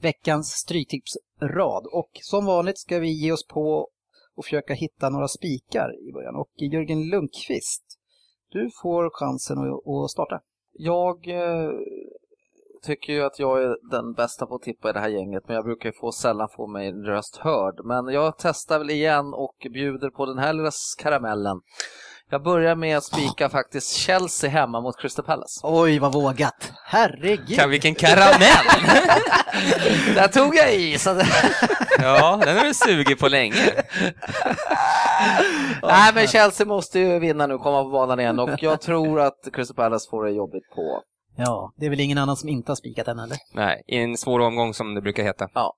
S1: veckans Stryktipsrad och som vanligt ska vi ge oss på och försöka hitta några spikar i början. Och Jörgen Lundqvist, du får chansen att, att starta.
S3: Jag eh, tycker ju att jag är den bästa på att tippa i det här gänget, men jag brukar ju få sällan få min röst hörd. Men jag testar väl igen och bjuder på den här lilla karamellen. Jag börjar med att spika faktiskt Chelsea hemma mot Crystal Palace.
S1: Oj, vad vågat! Herregud!
S4: Kan, vilken karamell!
S3: Där tog jag i! Så det...
S4: ja, den har du sugit på länge.
S3: Nej, men Chelsea måste ju vinna nu, komma på banan igen och jag tror att Crystal Palace får det jobbigt på.
S1: Ja, det är väl ingen annan som inte har spikat än eller?
S4: Nej, i en svår omgång som det brukar heta.
S3: Ja.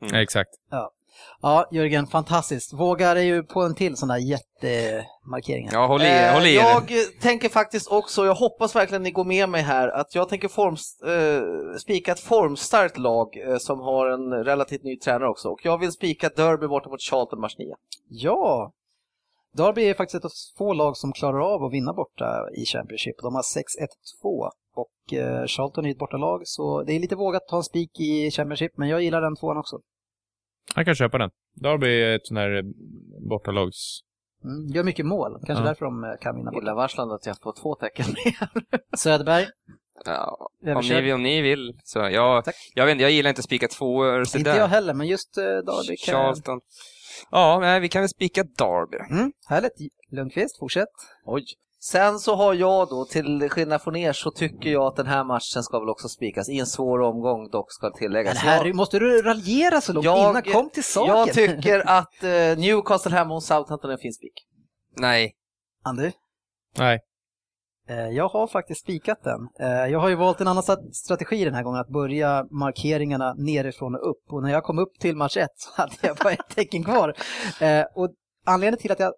S2: Ja, exakt.
S1: Ja, Jörgen, fantastiskt. Vågar är ju på en till sån där jättemarkering.
S4: Ja, håll i,
S3: Eh,
S4: håll i er
S3: jag eh, tänker faktiskt också, jag hoppas verkligen ni går med mig här, att jag tänker form, eh, spika ett formstarkt lag eh, som har en relativt ny tränare också. Och jag vill spika Derby borta mot Charlton match 9.
S1: Ja! Derby är faktiskt ett av få lag som klarar av att vinna borta i Championship. De har 6-1-2 och eh, Charlton är ett bortalag så det är lite vågat att ta en spik i Championship men jag gillar den tvåan också.
S2: Jag kan köpa den. Derby är ett sånt här eh, bortalags...
S1: Mm, gör mycket mål, kanske
S2: Ja.
S1: därför de eh, kan vinna borta.
S3: Illavarslande att jag får två tecken.
S1: Söderberg,
S4: Ja, om, ni, om ni vill. Så jag,
S1: Tack.
S4: jag vet inte, jag gillar inte spika tvåor
S1: Inte
S4: sådär.
S1: jag heller, men just eh, Derby kan...
S4: Charlton. Ja, vi kan väl spika Derby.
S1: Mm, härligt. Lundqvist, fortsätt.
S3: Oj. Sen så har jag då, till skillnad från er, så tycker jag att den här matchen ska väl också spikas. I en svår omgång dock, ska tilläggas.
S1: Men Harry,
S3: Jag-
S1: måste du raljera så långt
S3: Jag-
S1: innan? Kom till saken.
S3: Jag tycker att eh, Newcastle hemma mot Southampton är en fin spik.
S4: Nej.
S1: Andy?
S2: Nej.
S1: Eh, jag har faktiskt spikat den. Eh, jag har ju valt en annan strategi den här gången, att börja markeringarna nerifrån och upp. Och när jag kom upp till match 1 så hade jag bara ett tecken kvar. Eh, och anledningen till att jag,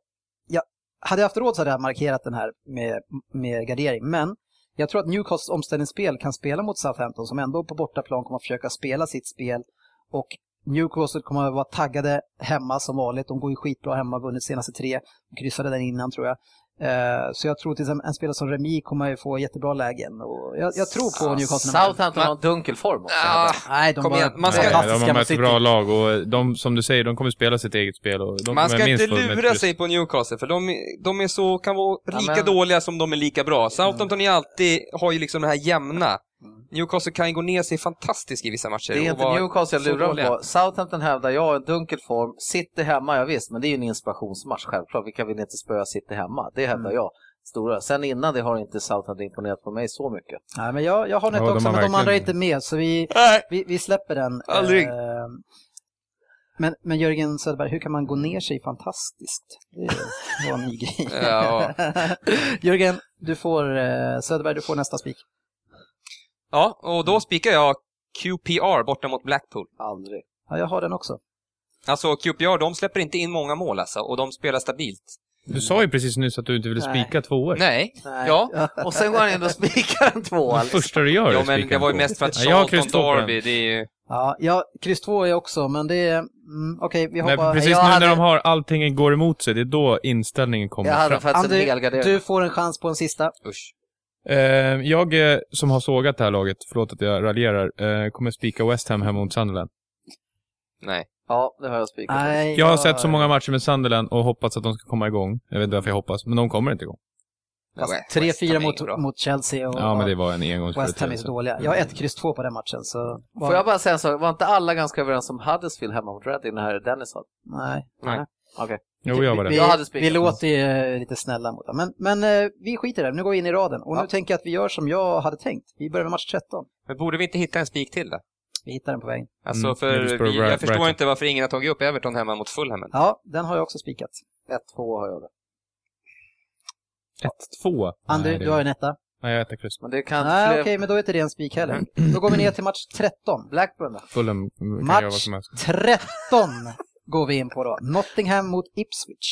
S1: jag hade jag haft råd så hade jag markerat den här med, med gardering. Men jag tror att Newcastles omställningsspel kan spela mot Southampton som ändå på bortaplan kommer att försöka spela sitt spel. Och Newcastle kommer att vara taggade hemma som vanligt. De går ju skitbra hemma, vunnit senaste tre. De Kryssade den innan tror jag. Eh, Så jag tror till exempel en spelare som Remi kommer att få jättebra lägen. Och jag, jag tror på Newcastle.
S3: Southampton har en dunkel form också.
S4: Ah,
S1: Nej, de
S4: Kom
S1: var
S4: igen, man ska-
S2: Nej, de har mött
S1: City.
S2: bra lag och de, som du säger, de kommer spela sitt eget spel. Och de
S4: Man
S2: kommer
S4: ska inte lura sig på Newcastle, för de, de är så, kan vara
S3: Ja,
S4: lika
S3: men-
S4: dåliga som de är lika bra. Southampton är alltid, har ju liksom det här jämna. Newcastle kan ju gå ner sig fantastiskt i vissa matcher.
S3: Det är inte Newcastle jag lurar på. Southampton hävdar jag en dunkel form. City hemma, ja visst, men det är ju en inspirationsmatch självklart. Vilka vill inte spöa City hemma? Det hävdar
S1: Mm.
S3: jag. Stora. Sen innan det har inte Southampton imponerat på mig så mycket.
S1: Nej, men jag, jag har något
S2: Ja, de
S1: också,
S2: har
S1: men de andra är inte med. Så vi, vi, vi släpper den.
S4: Aldrig.
S1: Eh, Men, men Jörgen Söderberg, hur kan man gå ner sig fantastiskt? Det var en ny grej. Jörgen, du får, eh, Söderberg, du får nästa spik.
S4: Ja, och då spikar jag QPR borta mot Blackpool.
S3: Aldrig.
S1: Ja, jag har den också.
S4: Alltså QPR, de släpper inte in många mål alltså, och de spelar stabilt.
S2: Du sa ju precis nyss att du inte ville
S1: Nej.
S2: spika tvåor.
S4: Nej,
S3: Nej.
S4: ja.
S3: Och sen går han in och spikar en tvåa.
S2: Det första du gör är
S4: Ja,
S2: att
S4: men
S2: spika
S4: det
S2: en
S4: var ju mest för att
S2: Ja,
S4: Charlton
S2: den.
S4: Derby, det är ju...
S1: Ja, ja kryss 2 är jag också, men det är... Mm, Okej, vi
S2: Nej,
S1: hoppar...
S2: precis
S3: Jag
S2: nu
S3: hade-
S2: när de har allting går emot sig, det är då inställningen kommer
S3: Jag hade
S2: fram.
S3: faktiskt en
S1: Andy,
S3: helgardering.
S1: du får en chans på en sista.
S4: Usch.
S2: Eh, jag eh, som har sågat det här laget, förlåt att jag raljerar, eh, kommer spika West Ham hemma mot Sunderland.
S4: Nej.
S3: Ja, det har jag spikat.
S1: Nej,
S2: Jag har sett så många matcher med Sunderland och hoppats att de ska komma igång. Jag vet inte varför jag hoppas, men de kommer inte igång.
S4: Ham
S1: 3-4
S4: är
S1: mot, mot Chelsea och
S2: Ja, men det var en
S1: West Ham är så dåliga. Jag har ett kryss 2 på den matchen, så...
S3: Får jag bara säga en sak? Var inte alla ganska överens om Huddersfield hemma mot Reading när Dennis sa?
S1: Nej.
S4: Nej.
S3: Okej.
S2: Jo, jag var
S1: vi,
S2: det.
S3: Jag hade
S1: vi låter ju eh, lite snälla mot dem. Men, men eh, vi skiter i det, nu går vi in i raden. Och
S3: Ja.
S1: nu tänker jag att vi gör som jag hade tänkt. Vi börjar med match 13.
S4: Men borde vi inte hitta en spik till då?
S1: Vi hittar den på vägen.
S4: Alltså,
S2: Mm,
S4: för
S2: Middlesbrough,
S4: vi, jag
S2: Brighton.
S4: förstår inte varför ingen har tagit upp Everton hemma mot Fulham.
S1: Ja, den har jag också spikat.
S3: 1-2 har jag det.
S2: 1-2.
S1: Andy,
S2: Nej, det-
S1: du har en etta.
S2: Nej, jag äter kryss.
S3: Men det kan
S1: Nej, okej, men då är inte det en spik heller. Då går vi ner till match 13.
S3: Blackburn då?
S2: Fulham kan göra vad
S1: Match
S2: som helst.
S1: 13 går vi in på då. Nottingham mot Ipswich.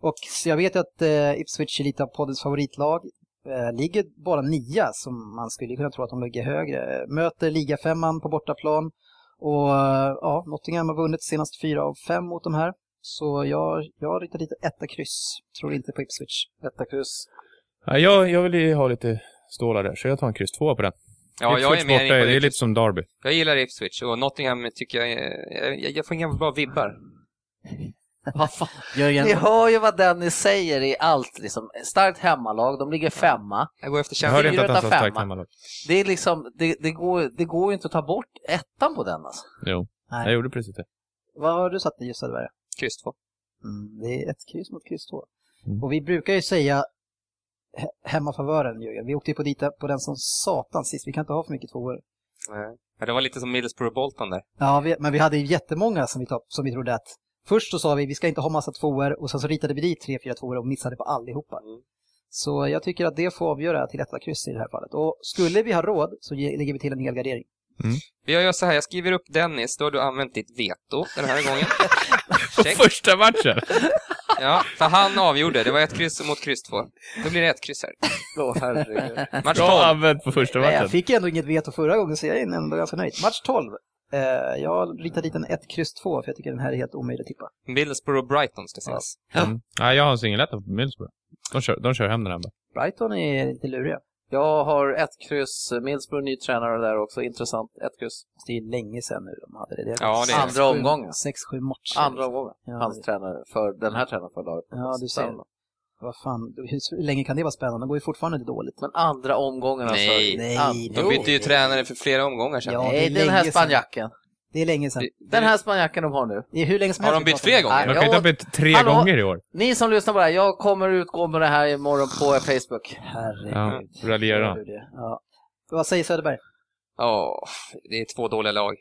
S1: Och så jag vet ju att eh, Ipswich är lite av poddens favoritlag. Eh, ligger bara nia som man skulle kunna tro att de ligger högre. Möter ligafemman på bortaplan och eh, ja, Nottingham har vunnit senast fyra av fem mot de här. Så jag, jag ritar lite etta kryss. Tror inte på Ipswich.
S3: Etta kryss.
S2: Ja, jag, jag vill ju ha lite stålar där, så jag tar en kryss två på den.
S4: Ja, jag är
S2: Ipswich
S4: med
S2: borta, Det är lite som Derby.
S4: Jag gillar Ipswich och Nottingham tycker jag, är- jag, jag får inga bra vibbar.
S3: Vad fan?
S1: Jörgen,
S3: Ni hör ju vad Dennis säger i allt. Liksom. Starkt hemmalag, de ligger femma.
S4: Jag går efter
S2: Jag hörde
S4: Champions
S2: inte att han sa
S3: femma.
S2: starkt hemmalag.
S3: Det, är liksom, det, det, går, det går ju inte att ta bort ettan på den alltså.
S2: Jo,
S1: Nej.
S2: jag gjorde precis det.
S1: vad har du satt i just Söderberg?
S4: Kryss två.
S1: Mm, det är ett kryss mot kryss två.
S2: Mm.
S1: Och vi brukar ju säga hemmafavören Jörgen. Vi åkte ju på dit på den som satan sist. Vi kan inte ha för mycket tvåor.
S4: Nej. Ja, det var lite som Middlesbrough Bolton där.
S1: Ja, vi, men vi hade ju jättemånga som vi, tar, som vi trodde att Först så sa vi vi ska inte ha massa tvåor och sen så ritade vi dit tre, fyra tvåor och missade på allihopa.
S4: Mm.
S1: Så jag tycker att det får avgöra till detta kryss i det här fallet. Och skulle vi ha råd så ge, lägger vi till en hel gardering.
S4: Vi gör så här, jag skriver upp Dennis, då har du använt ditt veto den här gången.
S2: På första matchen!
S4: Ja, för han avgjorde. Det var ett kryss mot kryss två. Då blir det ett kryss här.
S3: Åh, herregud.
S4: Match
S2: Bra
S4: 12.
S2: använt på första matchen.
S1: jag fick ändå inget veto förra gången så jag är ändå ganska nöjd. Match 12. Eh, jag ritar dit en 1, kryss 2 för jag tycker den här är helt omöjlig att tippa.
S4: Middlesbrough Brighton ska sägas.
S2: Mm. Nej, jag har en singeletta på Middlesbrough. De kör, de kör hem den här bara.
S1: Brighton är lite luriga.
S3: Jag har ett kryss. Middlesbrough ny tränare där också. Intressant. Ett kryss.
S1: Det är länge sedan nu de hade det. det
S4: Ja, det är.
S3: Andra omgången.
S1: 6-7 matcher.
S3: Andra omgången.
S1: Ja,
S3: Hans
S1: det-
S3: tränare för den här tränaren för laget.
S1: Ja, du ser. Vad fan, hur länge kan det vara spännande? De går ju fortfarande dåligt.
S3: Men andra omgången alltså.
S4: Nej.
S1: Nej, nej.
S4: De bytte ju tränare för flera omgångar sedan.
S1: Ja, det
S3: Nej, den här spanjacken.
S1: Det är länge sedan.
S3: Den här spanjacken de har nu.
S1: Det är hur länge som
S4: Har
S1: helst
S4: de bytt
S1: om.
S4: gånger?
S2: De kan inte ha bytt tre
S3: Hallå?
S2: gånger i år.
S3: Ni som lyssnar på det här, jag kommer utgå med det här imorgon på Facebook.
S1: Herregud.
S2: Ja, raljera.
S1: Du? Ja. Vad säger Söderberg?
S4: Ja, det är två dåliga lag.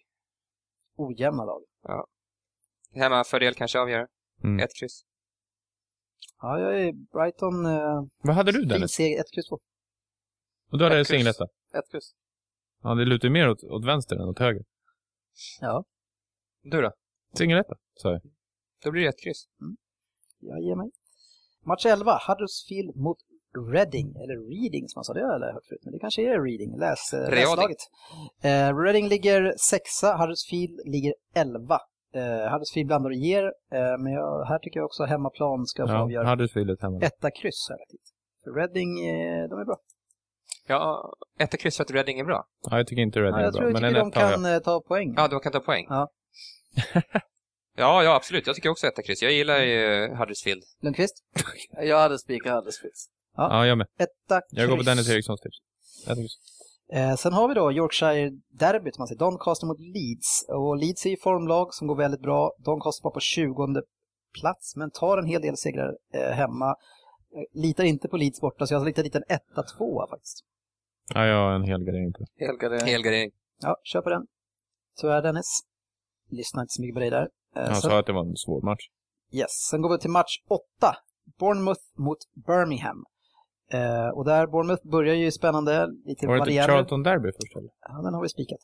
S1: Ojämna lag.
S4: Hemmafördel kanske avgör.
S2: Mm.
S4: Ett kryss.
S1: Ja, jag är Brighton. Eh,
S2: Vad hade du Dennis?
S1: seger, 1, kryss 2.
S2: Och då hade
S3: Ett
S2: singeletta.
S3: Ett kryss.
S2: Ja, det lutar ju mer åt, åt vänster än åt höger.
S1: Ja,
S4: Du då?
S2: Singeletta, sa jag.
S4: Då blir det ett kryss.
S1: jag ger mig. Match 11, Huddersfield mot Reading, eller Reading som man sa, det har jag hört förut, men det kanske är Reading, läs, eh,
S4: Reading.
S1: läslaget. Eh, Reading ligger sexa, Huddersfield ligger elva. Eh, Huddersfield blandar och ger, eh, men jag, här tycker jag också hemmaplan ska få
S2: Ja,
S1: avgöra.
S2: Huddersfield ett hemma.
S1: Etta kryss hit. För Reading, eh, de är bra.
S4: Ja, ett kryss för att Reading är bra.
S2: Ja, jag tycker inte Reading
S1: Ja, jag
S2: är
S1: tror
S2: bra,
S1: jag
S2: men
S1: tycker de
S2: etta har jag.
S1: kan eh, ta poäng.
S4: Ja, de kan ta poäng.
S1: Ja.
S4: Ja, ja, absolut. Jag tycker också ett kryss. Jag gillar ju Huddersfield.
S1: Lundqvist?
S3: Jag hade spikat Huddersfield.
S2: Ja, jag med.
S1: Etta
S2: Jag går på
S1: kryss.
S2: Dennis Erikssons tips. Etta kryss.
S1: Eh, sen har vi då Yorkshire-derbyt, man säger. Doncaster mot Leeds. Och Leeds är ju formlag som går väldigt bra. Doncaster var på 20 plats, men tar en hel del segrar eh, hemma. Litar inte på Leeds borta, så jag har litat dit en etta tvåa faktiskt.
S2: Ja, jag har en hel gardering på.
S3: Helgardering.
S4: Helgardering.
S1: Ja, kör på den. Tyvärr Dennis. Lyssna inte så mycket på dig där. Eh,
S2: Han
S1: sen,
S2: sa att det var en svår match.
S1: yes. sen går vi till match åtta. Bournemouth mot Birmingham. Eh, och där, Bournemouth börjar ju spännande, lite
S2: Var det inte. Charlton Derby först eller?
S1: Ja, den har vi spikat.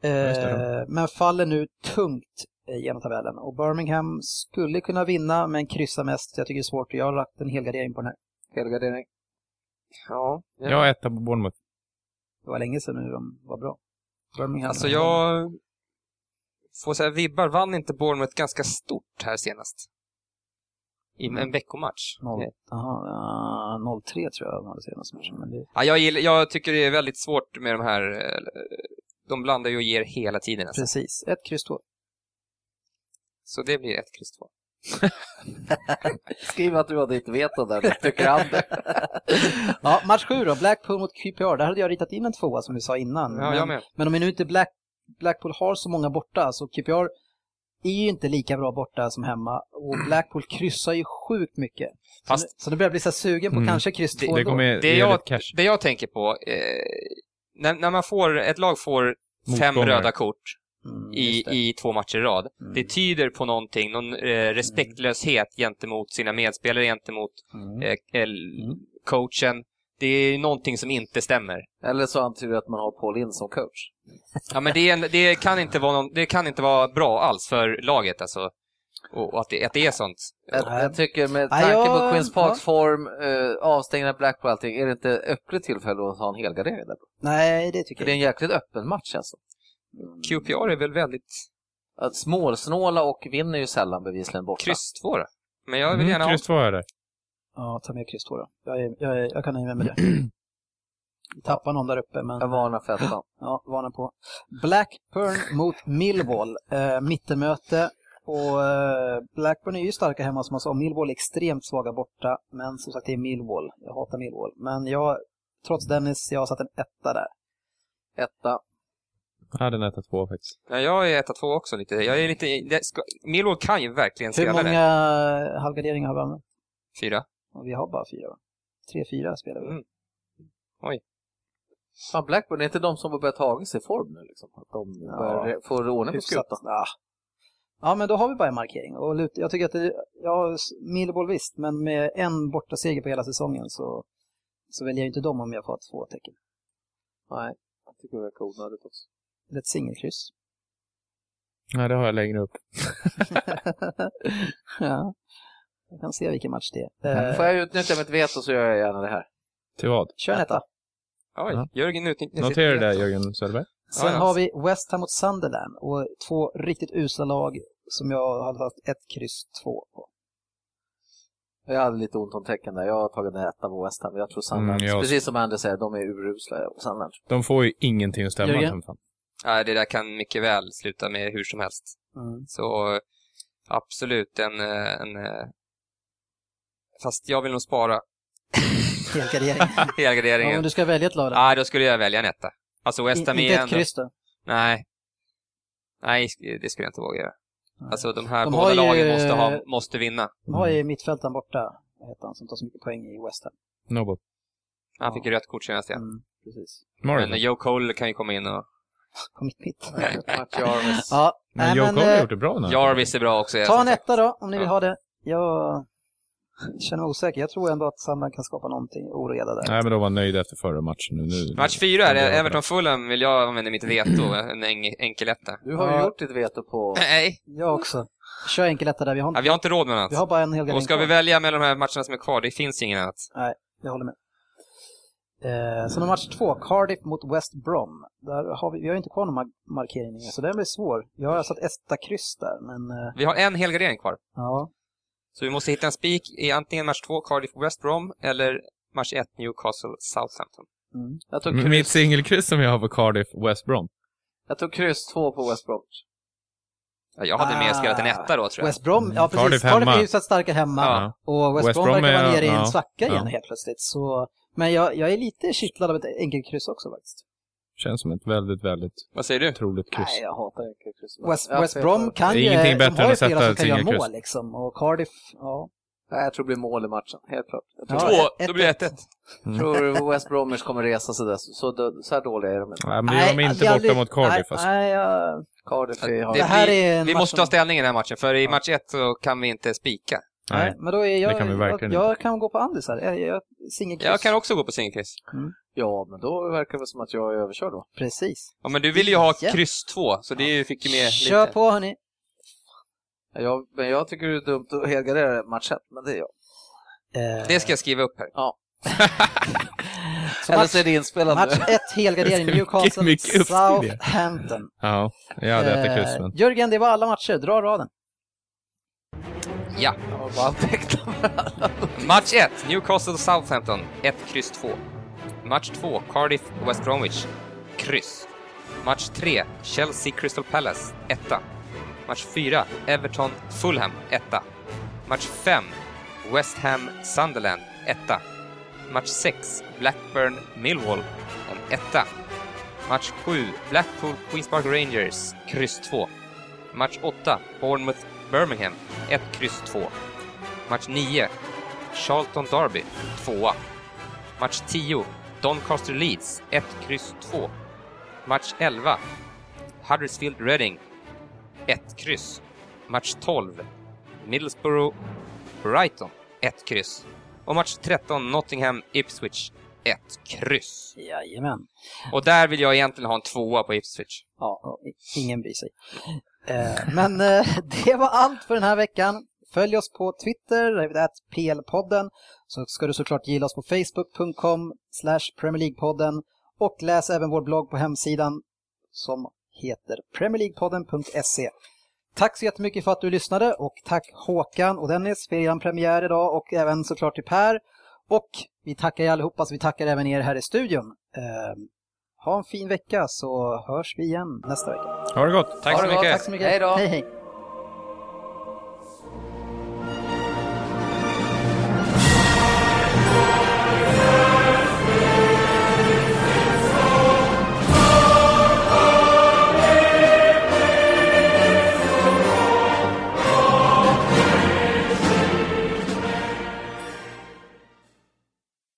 S2: Det.
S1: Eh, men faller nu tungt genom tabellen. Och Birmingham skulle kunna vinna, men kryssa mest. Jag tycker det är svårt. Jag har lagt en helgardering på den här.
S3: Helgardering.
S4: Ja.
S2: Jag har etta på Bournemouth.
S1: Det var länge sedan nu de var bra. Birmingham.
S4: Alltså jag får säga vibbar, vann inte Bournemouth ganska stort här senast? I en veckomatch.
S1: Noll, aha, uh, 0-3 tror jag de hade senast matchen. Men det,
S4: Ja, jag, gillar, jag tycker det är väldigt svårt med de här, eh, de blandar ju och ger hela tiden alltså.
S1: precis. Ett kryss två.
S4: Så det blir ett kryss två.
S3: Skriv att du har ditt veto där, det tycker han.
S1: ja, match sju då. Blackpool mot QPR. Där hade jag ritat in en tvåa som vi sa innan.
S4: Ja,
S1: men,
S4: jag med.
S1: men om nu inte Black, Blackpool har så många borta, så QPR är ju inte lika bra borta som hemma. Och Blackpool kryssar ju sjukt mycket. Så,
S4: Fast-
S1: nu, så nu börjar jag bli så sugen på
S2: Mm.
S1: kanske kryss två
S2: Det
S1: ändå.
S2: kommer
S4: Det
S2: ge
S4: jag, det jag tänker på, eh, när, när man får, ett lag får fem röda kort
S1: Mm,
S4: i, i två matcher i rad.
S1: Mm.
S4: Det tyder på någonting, någon eh, respektlöshet gentemot sina medspelare, gentemot
S1: Mm.
S4: eh, el- coachen. Det är någonting som inte stämmer.
S3: Eller så antyder det att man har Paul Lind som coach.
S4: Ja, men det, är en, det, kan inte vara någon, det kan inte vara bra alls för laget. Alltså. Och, och att, det, att det är sånt.
S3: Jag, jag tycker med tanke
S1: jag-
S3: på Queens Parks
S1: ja.
S3: form, eh, avstängningen av Blackpool och allting, är det inte öppet tillfälle att ha en helgardering där?
S1: Nej, det tycker
S3: För det är
S1: jag
S3: en jäkligt öppen match alltså.
S4: QPR är väl väldigt
S3: Att smålsnåla och vinner ju sällan bevisligen borta.
S4: kryss 2 då. Men jag vill
S2: Mm,
S4: gärna ha...
S2: kryss två är det.
S1: Ja, ta med kryss två då. Jag, är, jag, är, jag kan nöja mig med det. Tappar någon där uppe, men
S3: Jag varnar för ettan.
S1: ja, varnar på. Blackburn mot Millwall. Eh, mittenmöte. Och eh, Blackburn är ju starka hemma som man sa. Millwall är extremt svaga borta. Men som sagt, det är Millwall. Jag hatar Millwall. Men jag, trots Dennis, jag har satt en etta där.
S3: Etta.
S2: Jag hade en 1 två faktiskt.
S4: Ja, jag är 1 2 också lite. Jag är lite... Det ska... Millwall kan ju verkligen
S1: Hur
S4: spela
S1: många
S4: det.
S1: halvgarderingar har vi använt?
S4: Fyra.
S1: Ja, Vi har bara fyra va? Tre, fyra spelar vi.
S4: Mm.
S3: Fan, Blackburn, är inte de som har börjat ta sig i form nu? Liksom? Att de börjar få ordning på skutan?
S1: Ja. ja, men då har vi bara en markering. Och jag tycker att det, ja, Millwall visst, men med en borta seger på hela säsongen så, så väljer jag inte dem om jag får två tecken.
S3: Nej, jag tycker det verkar onödigt också.
S1: Eller ett singelkryss.
S2: Nej, det har jag längre upp.
S1: ja, jag kan se vilken match det är. Eh,
S3: Får jag utnyttja mitt veto så gör jag gärna det här.
S2: Till vad?
S1: Kör en etta.
S4: Oj,
S2: Ja.
S4: Jörgen utnyttjar
S2: Notera det där, Jörgen Söderberg.
S1: Sen har vi West Ham mot Sunderland och två riktigt usla lag som jag har haft ett kryss två på.
S3: Jag hade lite ont om tecken där. Jag har tagit en etta på West Ham. Jag tror Sunderland,
S2: Mm, jag
S3: precis som Anders säger, de är urusla. Sunderland.
S2: De får ju ingenting att stämma.
S1: Jörgen?
S4: Nej, det där kan mycket väl sluta med hur som helst.
S1: Mm.
S4: Så absolut en... eh, en eh, fast jag vill nog spara
S1: Helgardering. ja, men
S4: helgarderingen.
S1: du ska välja ett lag då.
S4: Nej, då skulle jag välja en etta. Alltså West Ham är
S1: inte ett kryss då.
S4: Nej. Nej, det skulle jag inte våga göra.
S1: Nej.
S4: Alltså de här
S1: De
S4: båda
S1: ju-
S4: lagen måste, ha, måste vinna.
S1: De har ju mittfältaren borta, heter han, som tar så mycket poäng i West Ham.
S2: Nobel.
S4: Han fick ju rött kort senast igen.
S1: Mm, precis.
S2: Morrison.
S4: Men Joe Cole kan ju komma in och...
S1: På mitt mitt.
S3: Jarvis.
S1: Ja,
S2: Men
S1: nej,
S2: Joe Cole har
S1: eh,
S2: gjort det bra nu.
S4: Jarvis är bra också.
S1: ta en etta då, om ni vill
S4: Ja.
S1: ha det. Jag känner mig osäker. Jag tror ändå att Sandland kan skapa någonting oreda där.
S2: Nej, men de var nöjda efter förra matchen. Nu, nu,
S4: Match fyra är det.
S2: Ja,
S4: Everton Fulham vill jag använda mitt veto. En en- enkel etta.
S3: Du har ju
S1: Ja.
S3: gjort ditt veto på...
S4: Nej,
S1: Jag också. Kör enkeletta där. Vi har,
S4: ja, vi har inte råd med något
S1: vi har bara en helgardering
S4: Och ska vi välja mellan de här matcherna som är kvar, det finns ingen annat.
S1: Jag håller med. Eh, sen har match två, Cardiff mot West Brom. Där har vi, vi har ju inte kvar någon mar- markering, så den blir svår. Jag har satt etta kryss där, men eh,
S4: Vi har en helgardering kvar.
S1: ja.
S4: Så vi måste hitta en spik i antingen match två, Cardiff West Brom, eller match ett, Newcastle Southampton.
S1: Mm.
S3: Jag tog
S2: Mitt
S3: kryss,
S2: singelkryss som jag har på Cardiff West Brom.
S3: jag tog kryss två på West.
S4: Ja, jag hade mer
S1: Ah,
S4: spelat en etta då, tror jag.
S1: West Brom, ja precis.
S2: Cardiff
S1: Cardiff, är hyfsat starka hemma.
S2: Ja.
S1: Och West,
S2: West
S1: Brom,
S2: Brom
S1: verkar vara nere i en
S2: ja,
S1: svacka igen helt plötsligt. Så, men jag, jag är lite kittlad av ett enkelkryss också faktiskt.
S2: Känns som ett väldigt, väldigt
S4: Vad säger du?
S2: troligt kryss.
S3: Nej, jag hatar enkelkryss.
S1: West,
S3: Jag
S1: West
S3: vet
S1: Brom
S3: inte.
S1: kan
S2: Det är
S1: ju,
S2: ingenting
S1: de
S2: bättre
S1: har
S2: än
S1: ju
S2: att sätta
S1: flera som
S2: ett
S1: kan göra
S2: singelkryss.
S1: mål liksom. Och Cardiff, ja.
S3: Nej, jag tror det blir mål i matchen, helt klart. Jag tror,
S1: Ja,
S4: Två,
S1: ett-
S4: då blir det 1-1.
S3: jag tror West Bromwich kommer resa sig där. Så, så, så här dåliga är de inte.
S2: Nej, men de är inte
S1: jag-
S2: borta mot Cardiff
S1: nej,
S2: alltså.
S1: Nej, jag,
S3: Cardiff är, har...
S1: Det här
S4: vi,
S1: är en
S4: vi
S1: match
S4: måste
S1: som-
S4: ta ställning i den här matchen, för i match ett så kan vi inte spika.
S1: Nej.
S2: Nej.
S1: men då är jag,
S2: det kan vi verkligen
S1: jag, jag kan gå på Andis här. Jag, jag.
S4: Jag kan också gå på singelkryss.
S3: Ja, men då verkar det som att jag är överkörd då.
S1: Precis.
S4: Ja, men du ville ju ha
S1: Ja.
S4: kryss två, så det fick ju med
S1: Kör
S4: lite.
S1: på hörni.
S3: Jag, men jag tycker det är dumt att helgardera match ett, men det är jag.
S1: Eh,
S4: Det ska jag skriva upp här.
S1: så
S3: Eller
S1: match,
S3: så är det inspelat
S1: match ett, helgardering, Newcastle. Southampton.
S2: Ja, jag hade ett kryss men...
S1: Eh, Jörgen, det var alla matcher. Dra raden.
S4: Ja.
S3: Jag bara.
S4: Match 1, Newcastle Southampton, 1, kryss 2. Match 2, Cardiff West Bromwich, kryss. Match 3, Chelsea Crystal Palace, 1. Match 4, Everton Fulham, 1. Match 5, West Ham Sunderland, 1. Match 6, Blackburn Millwall, en 1. Match 7, Blackpool Queens Park Rangers, kryss 2. Match 8, Bournemouth Birmingham, 1, kryss 2. Match 9, Charlton Derby, 2. Match 10, Doncaster Leeds, 1, kryss 2. Match 11, Huddersfield Reading, 1, kryss. Match 12, Middlesbrough Brighton, 1, kryss. Och match 13, Nottingham Ipswich, 1, kryss.
S1: Jajamän.
S4: Och där vill jag egentligen ha en tvåa på Ipswich.
S1: Ja, ingen bryr sig. Eh, men eh, det var allt för den här veckan. Följ oss på Twitter, där vi PL-podden. Så ska du såklart gilla oss på facebook.com slash Premier League-podden och läs även vår blogg på hemsidan som heter premierleaguepodden.se. Tack så jättemycket för att du lyssnade och tack Håkan och Dennis för er premiär idag och även såklart till Per. Och vi tackar er allihopa, så vi tackar även er här i studion. Eh, ha en fin vecka så hörs vi igen nästa vecka.
S2: Ha det gott!
S4: Tack
S3: Ha
S4: så
S3: det gott.
S4: mycket.
S1: Tack så mycket.
S3: Hej då.
S1: hej. hej.